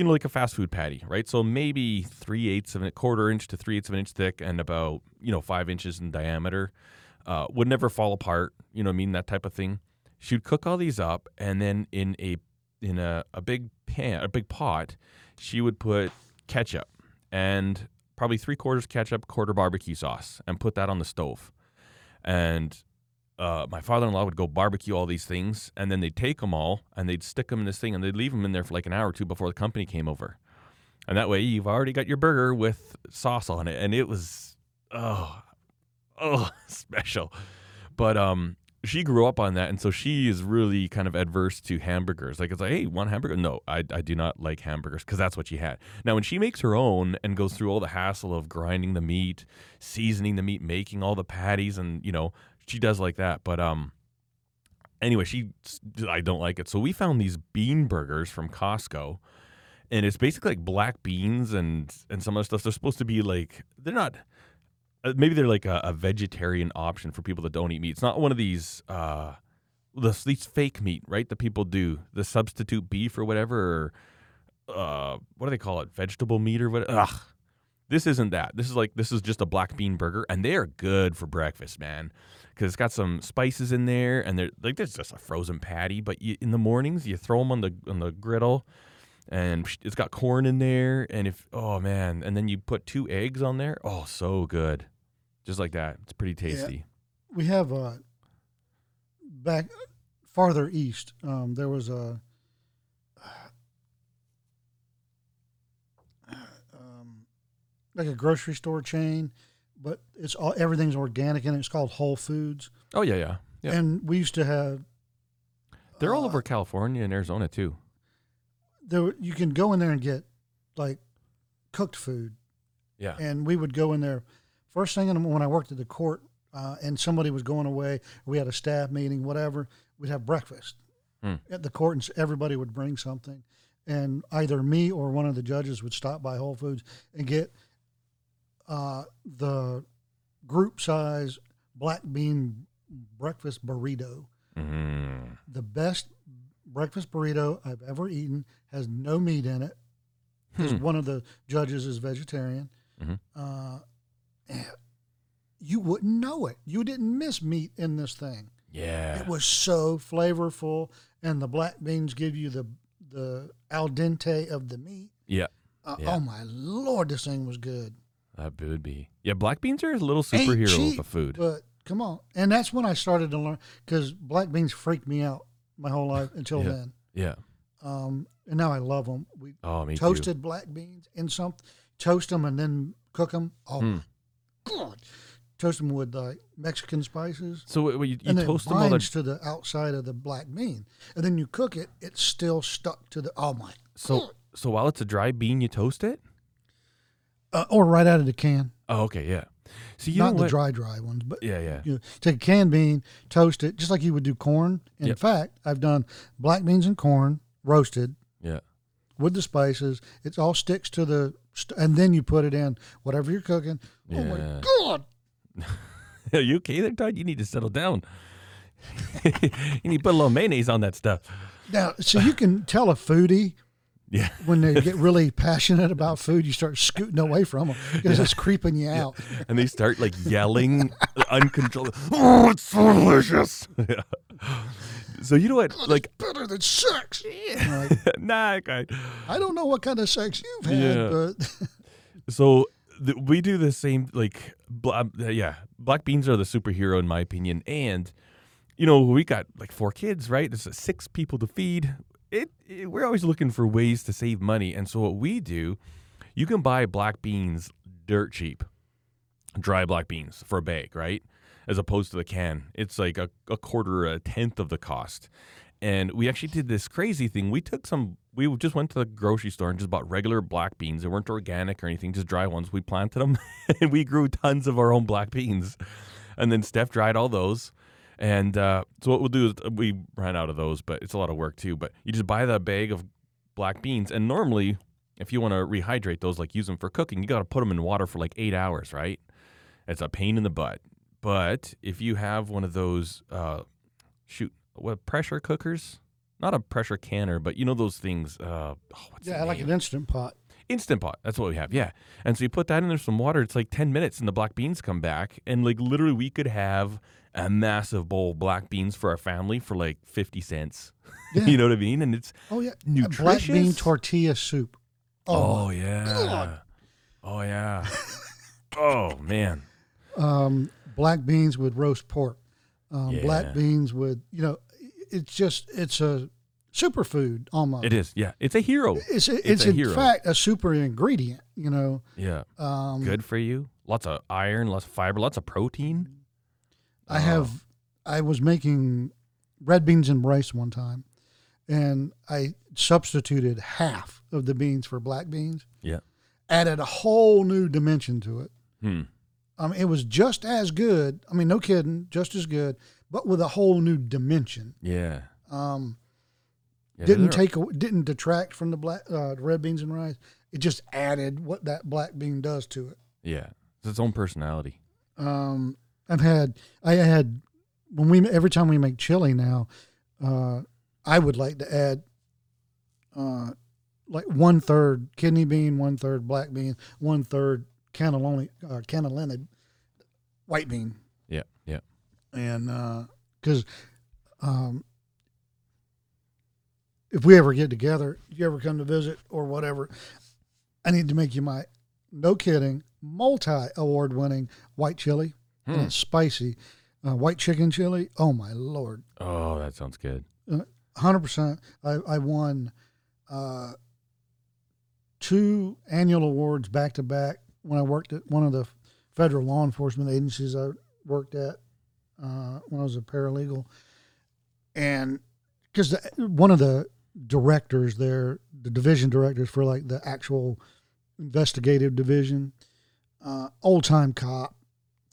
you know, like a fast food patty, right? So maybe three eighths of a quarter inch to three eighths of an inch thick, and about you know five inches in diameter. Uh, would never fall apart. You know, I mean that type of thing. She'd cook all these up, and then in a in a, a big pan, a big pot, she would put ketchup and probably three quarters ketchup, quarter barbecue sauce, and put that on the stove. And uh, my father-in-law would go barbecue all these things, and then they'd take them all and they'd stick them in this thing, and they'd leave them in there for like an hour or two before the company came over. And that way, you've already got your burger with sauce on it, and it was oh, oh, special. But um, she grew up on that, and so she is really kind of adverse to hamburgers. Like it's like, hey, one hamburger? No, I, I do not like hamburgers because that's what she had. Now, when she makes her own and goes through all the hassle of grinding the meat, seasoning the meat, making all the patties, and you know, she does like that. But um, anyway, she I don't like it. So we found these bean burgers from Costco. And it's basically like black beans and and some other stuff. They're supposed to be like they're not uh, maybe they're like a, a vegetarian option for people that don't eat meat. It's not one of these uh the, these fake meat, right? That people do the substitute beef or whatever, or uh, what do they call it? Vegetable meat or what? Ugh, this isn't that. This is like this is just a black bean burger, and they are good for breakfast, man. Because it's got some spices in there, and they're like there's just a frozen patty. But you, in the mornings, you throw them on the on the griddle, and it's got corn in there. And if oh man, and then you put two eggs on there. Oh, so good, just like that. It's pretty tasty. We have uh, back farther east. Um, there was a like a grocery store chain, but it's all everything's organic and it's called Whole Foods. Oh yeah, yeah, yeah. And we used to have They're all uh, over California and Arizona too. there you can go in there and get like cooked food Yeah. and we would go in there first thing in the, when I worked at the court uh, and somebody was going away we had a staff meeting whatever we'd have breakfast Hmm. at the court and everybody would bring something and either me or one of the judges would stop by Whole Foods and get uh, the group size black bean breakfast burrito Mm. the best breakfast burrito I've ever eaten has no meat in it. 'cause Hmm. one of the judges is vegetarian. Mhm. Uh, you wouldn't know it. You didn't miss meat in this thing. Yeah. It was so flavorful, and the black beans give you the the al dente of the meat. yeah. Uh, Yeah. Oh my lord, this thing was good. That would be. Yeah, black beans are a little superhero cheap, of food. But come on, and that's when I started to learn because black beans freaked me out my whole life until Yeah. then. yeah. Um, and now I love them. We Oh, me too. toasted black beans in some, toast them and then cook them. Oh my god! Toast them with like Mexican spices, So what, what, you, you and toast them all the to the outside of the black bean, and then you cook it. It's still stuck to the. Oh my! so so while it's a dry bean, you toast it. Uh, or right out of the can. Oh, okay, yeah. So you Not the dry, dry ones, but yeah, yeah. you know, take a canned bean, toast it, just like you would do corn. In Yep. fact, I've done black beans and corn roasted Yeah. with the spices. It all sticks to the, st- and then you put it in whatever you're cooking. Oh Yeah. my god! Are you okay there, Todd? You need to settle down. you need to put a little mayonnaise on that stuff. Now, so you can tell a foodie Yeah. when they get really passionate about food, you start scooting away from them because it's creeping you out. And they start like yelling uncontrolled. Oh, it's so delicious. Yeah. So you know what? Like, Better than sex. Like, nah, okay. I don't know what kind of sex you've had, Yeah. but So th- we do the same. Like, bl- uh, yeah, black beans are the superhero in my opinion. And you know, we got like four kids, right? There's uh, six people to feed. It, it we're always looking for ways to save money. And so what we do, you can buy black beans dirt cheap, dry black beans for a bag, right? As opposed to the can, it's like a, a quarter, a tenth of the cost. And we actually did this crazy thing. We took some, we just went to the grocery store and just bought regular black beans. They weren't organic or anything, just dry ones. We planted them and we grew tons of our own black beans. And then Steph dried all those. And uh, so what we'll do is we ran out of those, but it's a lot of work too. But you just buy the bag of black beans. And normally, if you want to rehydrate those, like use them for cooking, you got to put them in water for like eight hours, right? It's a pain in the butt. But if you have one of those, uh, shoot, what pressure cookers? Not a pressure canner, but you know those things. Uh, oh, what's yeah, like an instant pot. Instant pot. That's what we have. Yeah. And so you put that in there some water. It's like 10 minutes and the black beans come back. And like literally we could have a massive bowl of black beans for our family for like 50 cents. Yeah. you know what I mean? And it's Oh yeah, A black bean tortilla soup. Oh, my yeah. God. Oh yeah. oh man. um, black beans with roast pork, um, Yeah. black beans with you know, it's just it's a superfood almost. It is. Yeah. It's a hero. It's it's, It's a in hero. fact a super ingredient. You know, Yeah. um, Good for you. Lots of iron, lots of fiber, lots of protein. I have I was making red beans and rice one time, and I substituted half of the beans for black beans. Yeah. Added a whole new dimension to it. Hmm. I mean, it was just as good. I mean, no kidding, just as good, but with a whole new dimension. Yeah. Um, yeah didn't take a, didn't detract from the black uh, red beans and rice. It just added what that black bean does to it. Yeah. It's its own personality. Um, I've had I had when we every time we make chili now, uh, I would like to add uh, like one third kidney bean, one third black bean, one third cannelloni uh, cannellini white bean, Yeah. Yeah. and because um, if we ever get together, you ever come to visit or whatever, I need to make you my no kidding multi award winning white chili. And Hmm. it's spicy, uh, white chicken chili. Oh my lord, Oh, that sounds good. hundred percent. I I won uh, two annual awards back to back when I worked at one of the federal law enforcement agencies I worked at uh, when I was a paralegal, and because one of the directors there, the division directors for like the actual investigative division, uh, old time cop,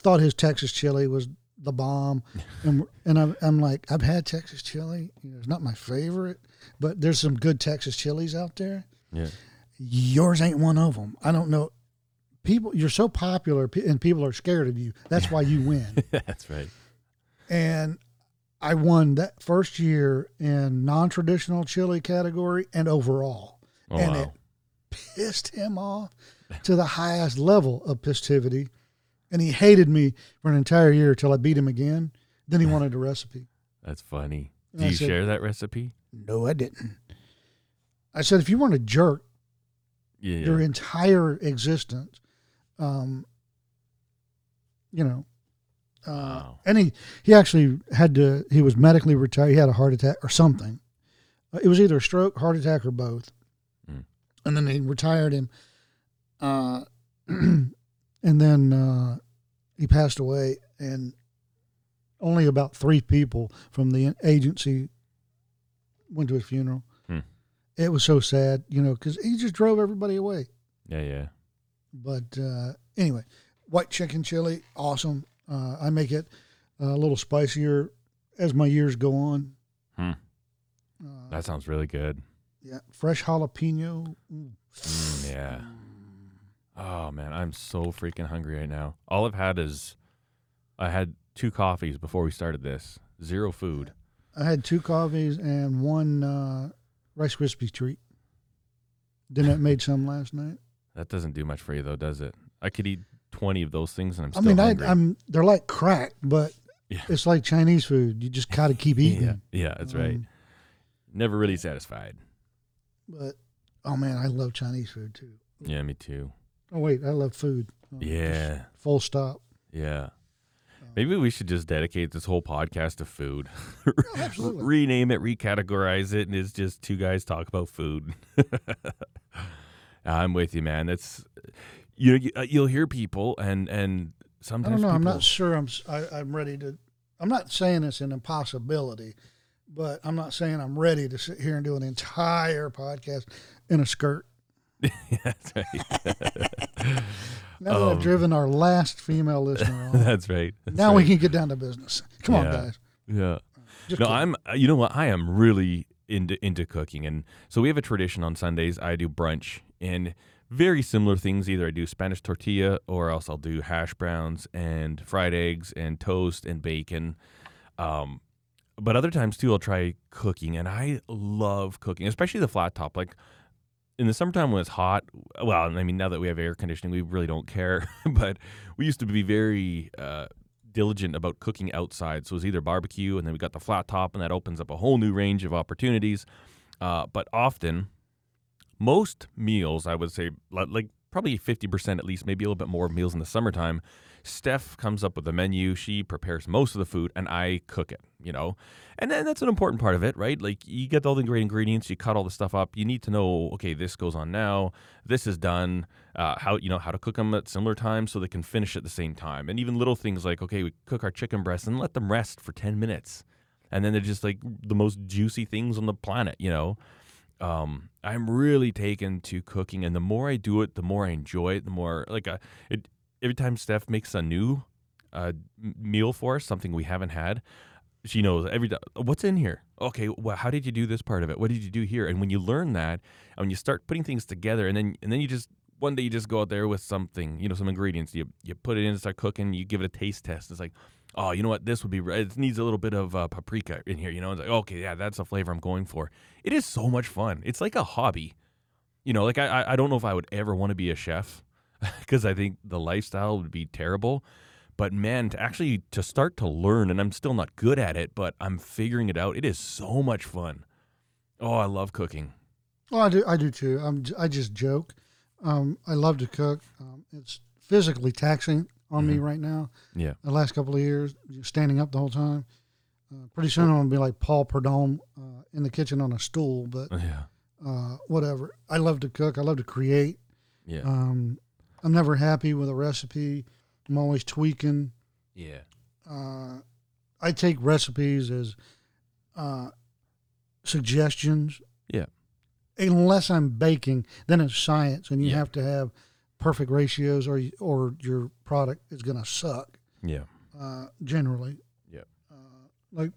thought his Texas chili was the bomb, and and I'm, I'm like I've had Texas chili, it's not my favorite, but there's some good Texas chilies out there. Yeah. Yours ain't one of them. I don't know. People, you're so popular, and people are scared of you. That's why you win. That's right. and I won that first year in non-traditional chili category and overall. Oh, and wow. it pissed him off to the highest level of festivity, and he hated me for an entire year till I beat him again. Then he wanted a recipe. That's funny. And Do I you said- share that recipe? No, I didn't. I said, if you want to jerk Yeah. your entire existence, um, you know, uh, Wow. and he he actually had to. He was medically retired. He had a heart attack or something. Uh, It was either a stroke, heart attack, or both. Mm. And then they retired him. Uh, and then uh, he passed away, and only about three people from the agency went to his funeral. Hmm. it was so sad, you know, because he just drove everybody away. Yeah, yeah. But uh, anyway, white chicken chili, awesome. Uh, I make it a little spicier as my years go on. Hmm. Uh, That sounds really good. yeah, fresh jalapeno. Mm. Mm, yeah. Oh man, I'm so freaking hungry right now. All I've had is I had two coffees before we started this. Zero food. I had two coffees and one uh, Rice Krispie treat. Didn't made some last night. That doesn't do much for you though, does it? I could eat 20 of those things and I'm I still mean, I, hungry. I'm they're like crack, but Yeah. it's like Chinese food. You just gotta keep eating. yeah, yeah, that's right. Um, Never really satisfied. But oh man, I love Chinese food too. Yeah, me too. Oh wait, I love food. Oh, Yeah, full stop. yeah. Maybe we should just dedicate this whole podcast to food. absolutely. Rename it, recategorize it, and it's just two guys talk about food. I'm with you, man. That's you know uh, you'll hear people and and sometimes I don't know. I'm not sure. I'm s- I, am ready to. I'm not saying it's an impossibility, but I'm not saying I'm ready to sit here and do an entire podcast in a skirt. that's right. Now that Um, I've driven our last female listener on, that's right. That's now we can get down to business. Come on, guys. Yeah. Just no, kidding. I'm. You know what? I am really into into cooking, and so we have a tradition on Sundays. I do brunch and very similar things. Either I do Spanish tortilla, or else I'll do hash browns and fried eggs and toast and bacon. Um, but other times too, I'll try cooking, and I love cooking, especially the flat top. Like in the summertime when it's hot. Well, I mean, now that we have air conditioning, we really don't care. but we used to be very uh, diligent about cooking outside. So it was either barbecue, and then we got the flat top, and that opens up a whole new range of opportunities. Uh, but often, most meals, I would say, like probably 50% at least, maybe a little bit more meals in the summertime. Steph comes up with the menu. She prepares most of the food, and I cook it, you know? And then that's an important part of it, right? Like you get all the great ingredients, you cut all the stuff up. You need to know, okay, this goes on now, this is done, uh, how, you know, how to cook them at similar times so they can finish at the same time. And even little things like, okay, we cook our chicken breasts and let them rest for 10 minutes. And then they're just like the most juicy things on the planet, you know? um, I'm really taken to cooking, and the more I do it, the more I enjoy it. The more like uh, it. Every time Steph makes a new uh, meal for us, something we haven't had, she knows every. What's in here? Okay, well, how did you do this part of it? What did you do here? And when you learn that, and when you start putting things together, and then and then you just one day you just go out there with something, you know, some ingredients. You you put it in, start cooking. You give it a taste test. It's like, oh, you know what? This would be. It needs a little bit of uh, paprika in here. You know, it's like, okay, yeah, that's the flavor I'm going for. It is so much fun. It's like a hobby. You know, like I- I don't know if I would ever want to be a chef because I think the lifestyle would be terrible. But man, to actually to start to learn, and I'm still not good at it, but I'm figuring it out. It is so much fun. Oh, I love cooking. Well, I do. I do too. I'm. I just joke. Um, I love to cook. Um, it's physically taxing on me Mhm. right now. Yeah. The last couple of years, standing up the whole time. Uh, pretty soon, I'm gonna be like Paul Prudhomme uh, in the kitchen on a stool. But Yeah. uh, whatever. I love to cook. I love to create. Yeah. Um, I'm never happy with a recipe. I'm always tweaking. yeah. Uh, I take recipes as uh, suggestions. Yeah. Unless I'm baking, then it's science, and you Yeah. have to have perfect ratios, or or your product is going to suck. Yeah. Uh, generally. Yeah. Uh, like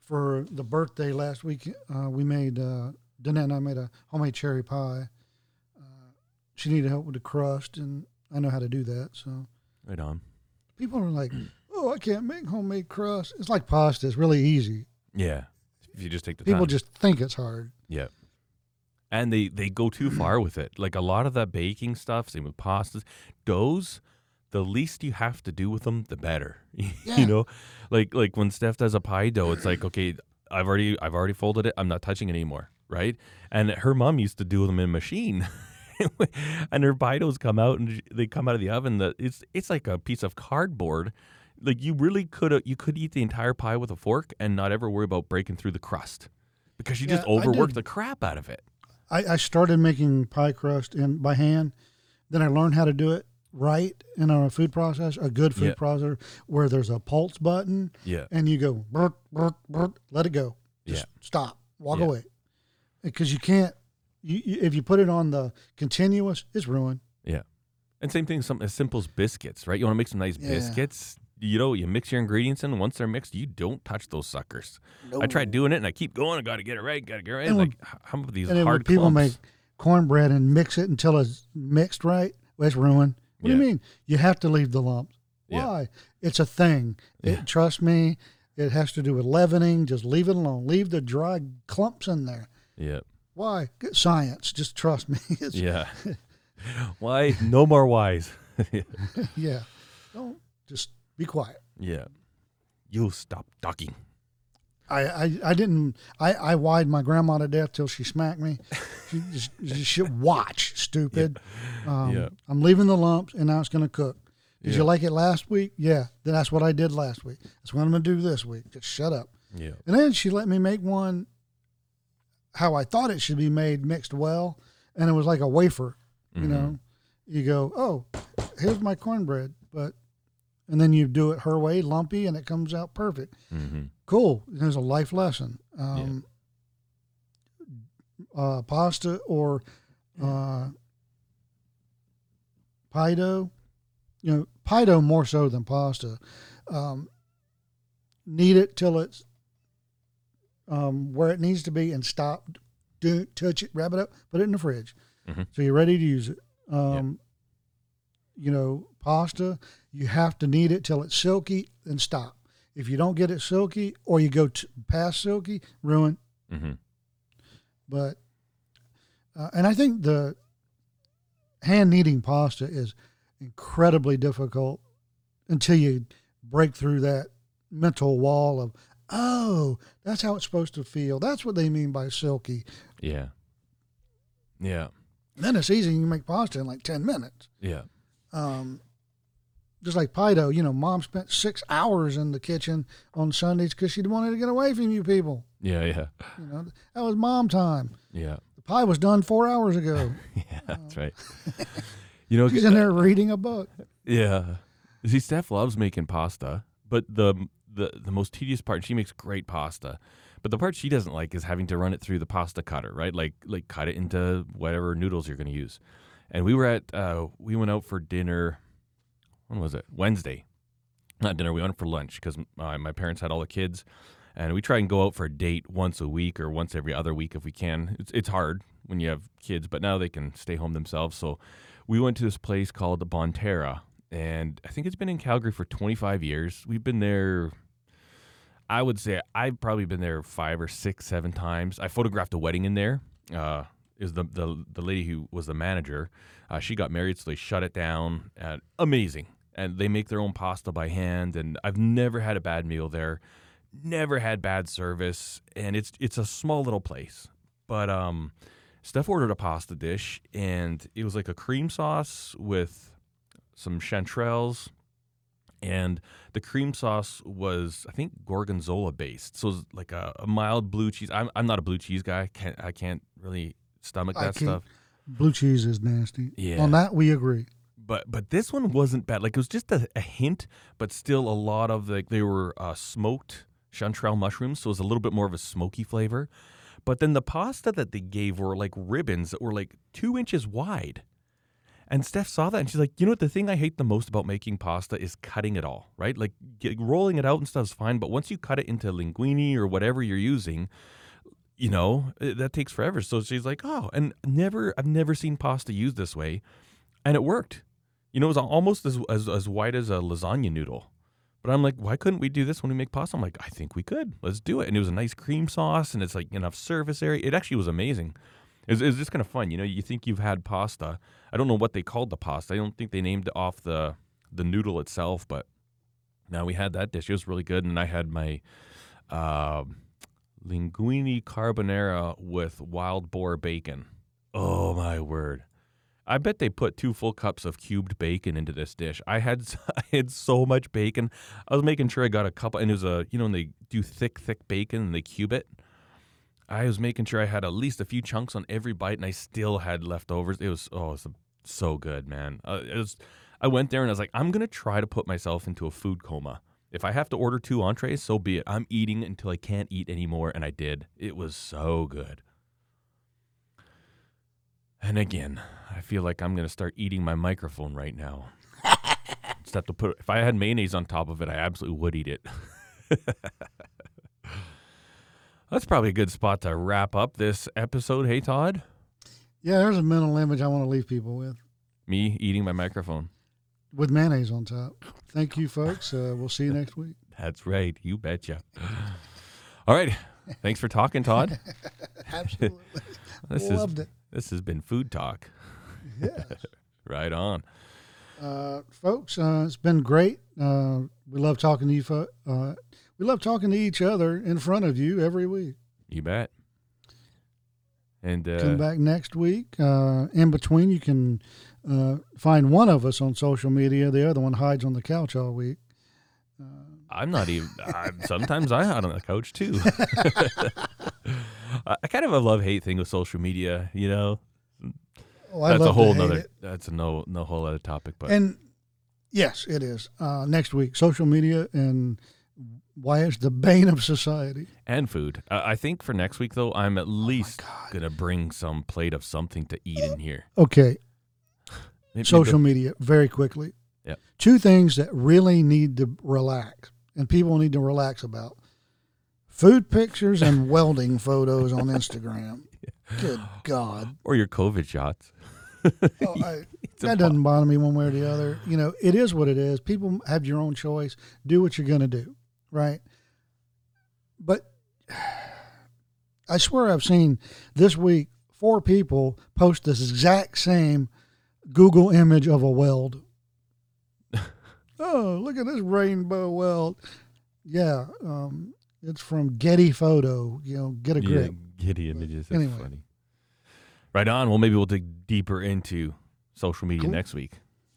for the birthday last week, uh, we made uh, Danette and I made a homemade cherry pie. She needed help with the crust, and I know how to do that. So Right on. people are like, "Oh, I can't make homemade crust." It's like pasta; it's really easy. Yeah. If you just take the People time. just think it's hard. Yeah. And they they go too far with it. Like a lot of that baking stuff, same with pastas, doughs. The least you have to do with them, the better. Yeah. you know, like like when Steph does a pie dough, it's like okay, I've already I've already folded it. I'm not touching it anymore, right? And her mom used to do them in a machine. and her pie come out and they come out of the oven. That it's it's like a piece of cardboard. Like you really could you could eat the entire pie with a fork and not ever worry about breaking through the crust because you just Yeah, I overwork the crap out of it. I, I started making pie crust in by hand. Then I learned how to do it right in a food processor, a good food Yeah. processor, where there's a pulse button, Yeah. and you go, brr, brr, brr, let it go, just Yeah. stop, walk away, because you can't You, you, if you put it on the continuous, it's ruined. Yeah. And same thing, something as simple as biscuits, right? You want to make some nice Yeah. biscuits. You know, you mix your ingredients in. Once they're mixed, you don't touch those suckers. I tried doing it, and I keep going. I got to get it right. Got to get it right. And like, h- how about these And then when hard people make clumps? cornbread and mix it until it's mixed right, well, it's ruined. What do you mean? You have to leave the lumps. Yeah. Why? It's a thing. Yeah. It, trust me, it has to do with leavening. Just leave it alone. Leave the dry clumps in there. Yeah. Why? Good Science. Just trust me. Yeah. Why? No more whys. yeah. Don't just be quiet. yeah. You stop talking. I, I, I didn't I, I wied my grandma to death till she smacked me. She just, she watch, stupid. Um, Yeah. I'm leaving the lumps and now it's gonna cook. Did Yeah. you like it last week? Yeah. Then that's what I did last week. That's what I'm gonna do this week. Just shut up. Yeah. And then she let me make one how I thought it should be made, mixed well, and it was like a wafer. You Mhm. know, you go, oh, here's my cornbread, but, and then you do it her way, lumpy, and it comes out perfect. Mm-hmm. Cool. There's a life lesson. Um, uh, pasta or uh, pie dough, you know, pie dough more so than pasta. Um, knead it till it's um, where it needs to be and stop. Do touch it, wrap it up, put it in the fridge. Mhm. So you're ready to use it. Um, You know, pasta, you have to knead it till it's silky and stop. If you don't get it silky or you go t- past silky, ruin. Mm-hmm. But uh, and I think the hand kneading pasta is incredibly difficult until you break through that mental wall of oh that's how it's supposed to feel that's what they mean by silky Yeah. Yeah. then it's easy you can make pasta in like 10 minutes Yeah. um, just like pie dough you know mom spent six hours in the kitchen on sundays because she wanted to get away from you people Yeah. Yeah. you know that was mom time Yeah. the pie was done four hours ago Yeah. That's right. You know, she's in there reading a book Yeah. See, Steph loves making pasta, but the the the most tedious part, she makes great pasta. But the part she doesn't like is having to run it through the pasta cutter, right? Like like cut it into whatever noodles you're going to use. And we were at uh we went out for dinner when was it? Wednesday. Not dinner, we went for lunch cuz uh, my parents had all the kids and we try and go out for a date once a week or once every other week if we can. It's it's hard when you have kids, but now they can stay home themselves. So we went to this place called the Bonterra, and I think it's been in Calgary for 25 years. We've been there. I would say I've probably been there five or six, seven times. I photographed a wedding in there. Uh, is the, the the lady who was the manager? Uh, she got married, so they shut it down. And amazing, and they make their own pasta by hand. And I've never had a bad meal there. Never had bad service, and it's it's a small little place. But um, Steph ordered a pasta dish, and it was like a cream sauce with some chanterelles, and the cream sauce was, I think, gorgonzola based. So it was like a, a mild blue cheese. I'm, I'm not a blue cheese guy. Can't, I can't really stomach that stuff. blue cheese is nasty Yeah. on that we agree But but this one wasn't bad. Like it was just a, a hint, but still a lot of like they were uh, smoked chanterelle mushrooms, so it was a little bit more of a smoky flavor. But then the pasta that they gave were like ribbons that were like two inches wide. And Steph saw that and she's like, you know what? The thing I hate the most about making pasta is cutting it all, right? Like get, rolling it out and stuff is fine, but once you cut it into linguine or whatever you're using, you know, eh, that takes forever. So she's like, oh, and never, I've never seen pasta used this way. And it worked. You know, it was almost as, as, as white as a lasagna noodle. But I'm like, why couldn't we do this when we make pasta? I'm like, I think we could. Let's do it. And it was a nice cream sauce and it's like enough surface area. It actually was amazing. It was, it was just kind of fun. You know, you think you've had pasta. I don't know what they called the pasta. I don't think they named it off the, the noodle itself, but now we had that dish. It was really good. And I had my uh, linguine carbonara with wild boar bacon. Oh, my word. I bet they put two full cups of cubed bacon into this dish. I had I had so much bacon. I was making sure I got a couple, and it was a you know when they do thick thick bacon and they cube it. I was making sure I had at least a few chunks on every bite, and I still had leftovers. It was oh, it was so good, man. Uh, it was. I went there and I was like, I'm gonna try to put myself into a food coma. If I have to order two entrees, so be it. I'm eating until I can't eat anymore, and I did. It was so good. And again, I feel like I'm gonna start eating my microphone right now. Just have to put. If I had mayonnaise on top of it, I absolutely would eat it. That's probably a good spot to wrap up this episode. Hey, Todd. Yeah, there's a mental image I want to leave people with Me eating my microphone. with mayonnaise on top. Thank you, folks. Uh, we'll see you next week. That's right. You betcha. All right. Thanks for talking, Todd. Absolutely. This is Loved it. this has been food talk. Yes. Right on. Uh, folks, uh, it's been great. Uh, we love talking to you. Fo- uh, we love talking to each other in front of you every week. You bet. And uh, Come back next week. Uh, in between, you can uh, find one of us on social media. The other one hides on the couch all week. I'm not even. I'm, sometimes I hide on the couch too. I, kind of a love hate thing with social media. You know, Oh, that's a whole nother. it. That's a no no whole other topic. But And yes, it is. Uh, next week, social media and why it's the bane of society. and food. Uh, I think for next week though, I'm at least Oh God. gonna bring some plate of something to eat in here. Okay, Maybe social media very quickly. Yep. Two things that really need to relax and people need to relax about: food pictures and welding photos on Instagram. Good God, or your COVID shots. Oh, I, that doesn't bother me one way or the other. You know, it is what it is. People have your own choice. Do what you're going to do, right? But I swear I've seen this week four people post this exact same Google image of a weld. oh, look at this rainbow weld. Yeah, um, it's from Getty Photo. You know, get a yeah, grip. Getty images. That's Anyway. funny. Right on. Well, maybe we'll dig deeper into social media Cool. next week.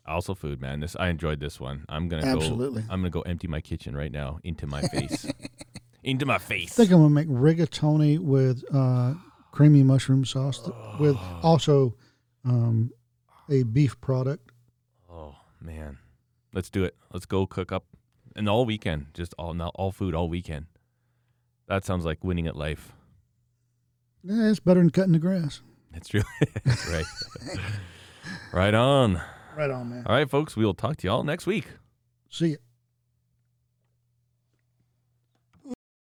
Also, food, man. This I enjoyed this one. I'm gonna Absolutely. go. I'm gonna go empty my kitchen right now into my face. into my face. I think I'm gonna make rigatoni with uh, creamy mushroom sauce th- with also um, a beef product. Oh man, let's do it. Let's go cook up, and all weekend, just all now all food all weekend. That sounds like winning at life. Yeah, it's better than cutting the grass. That's true. Right. right on. Right on, man. All right, folks. We will talk to y'all next week. See you.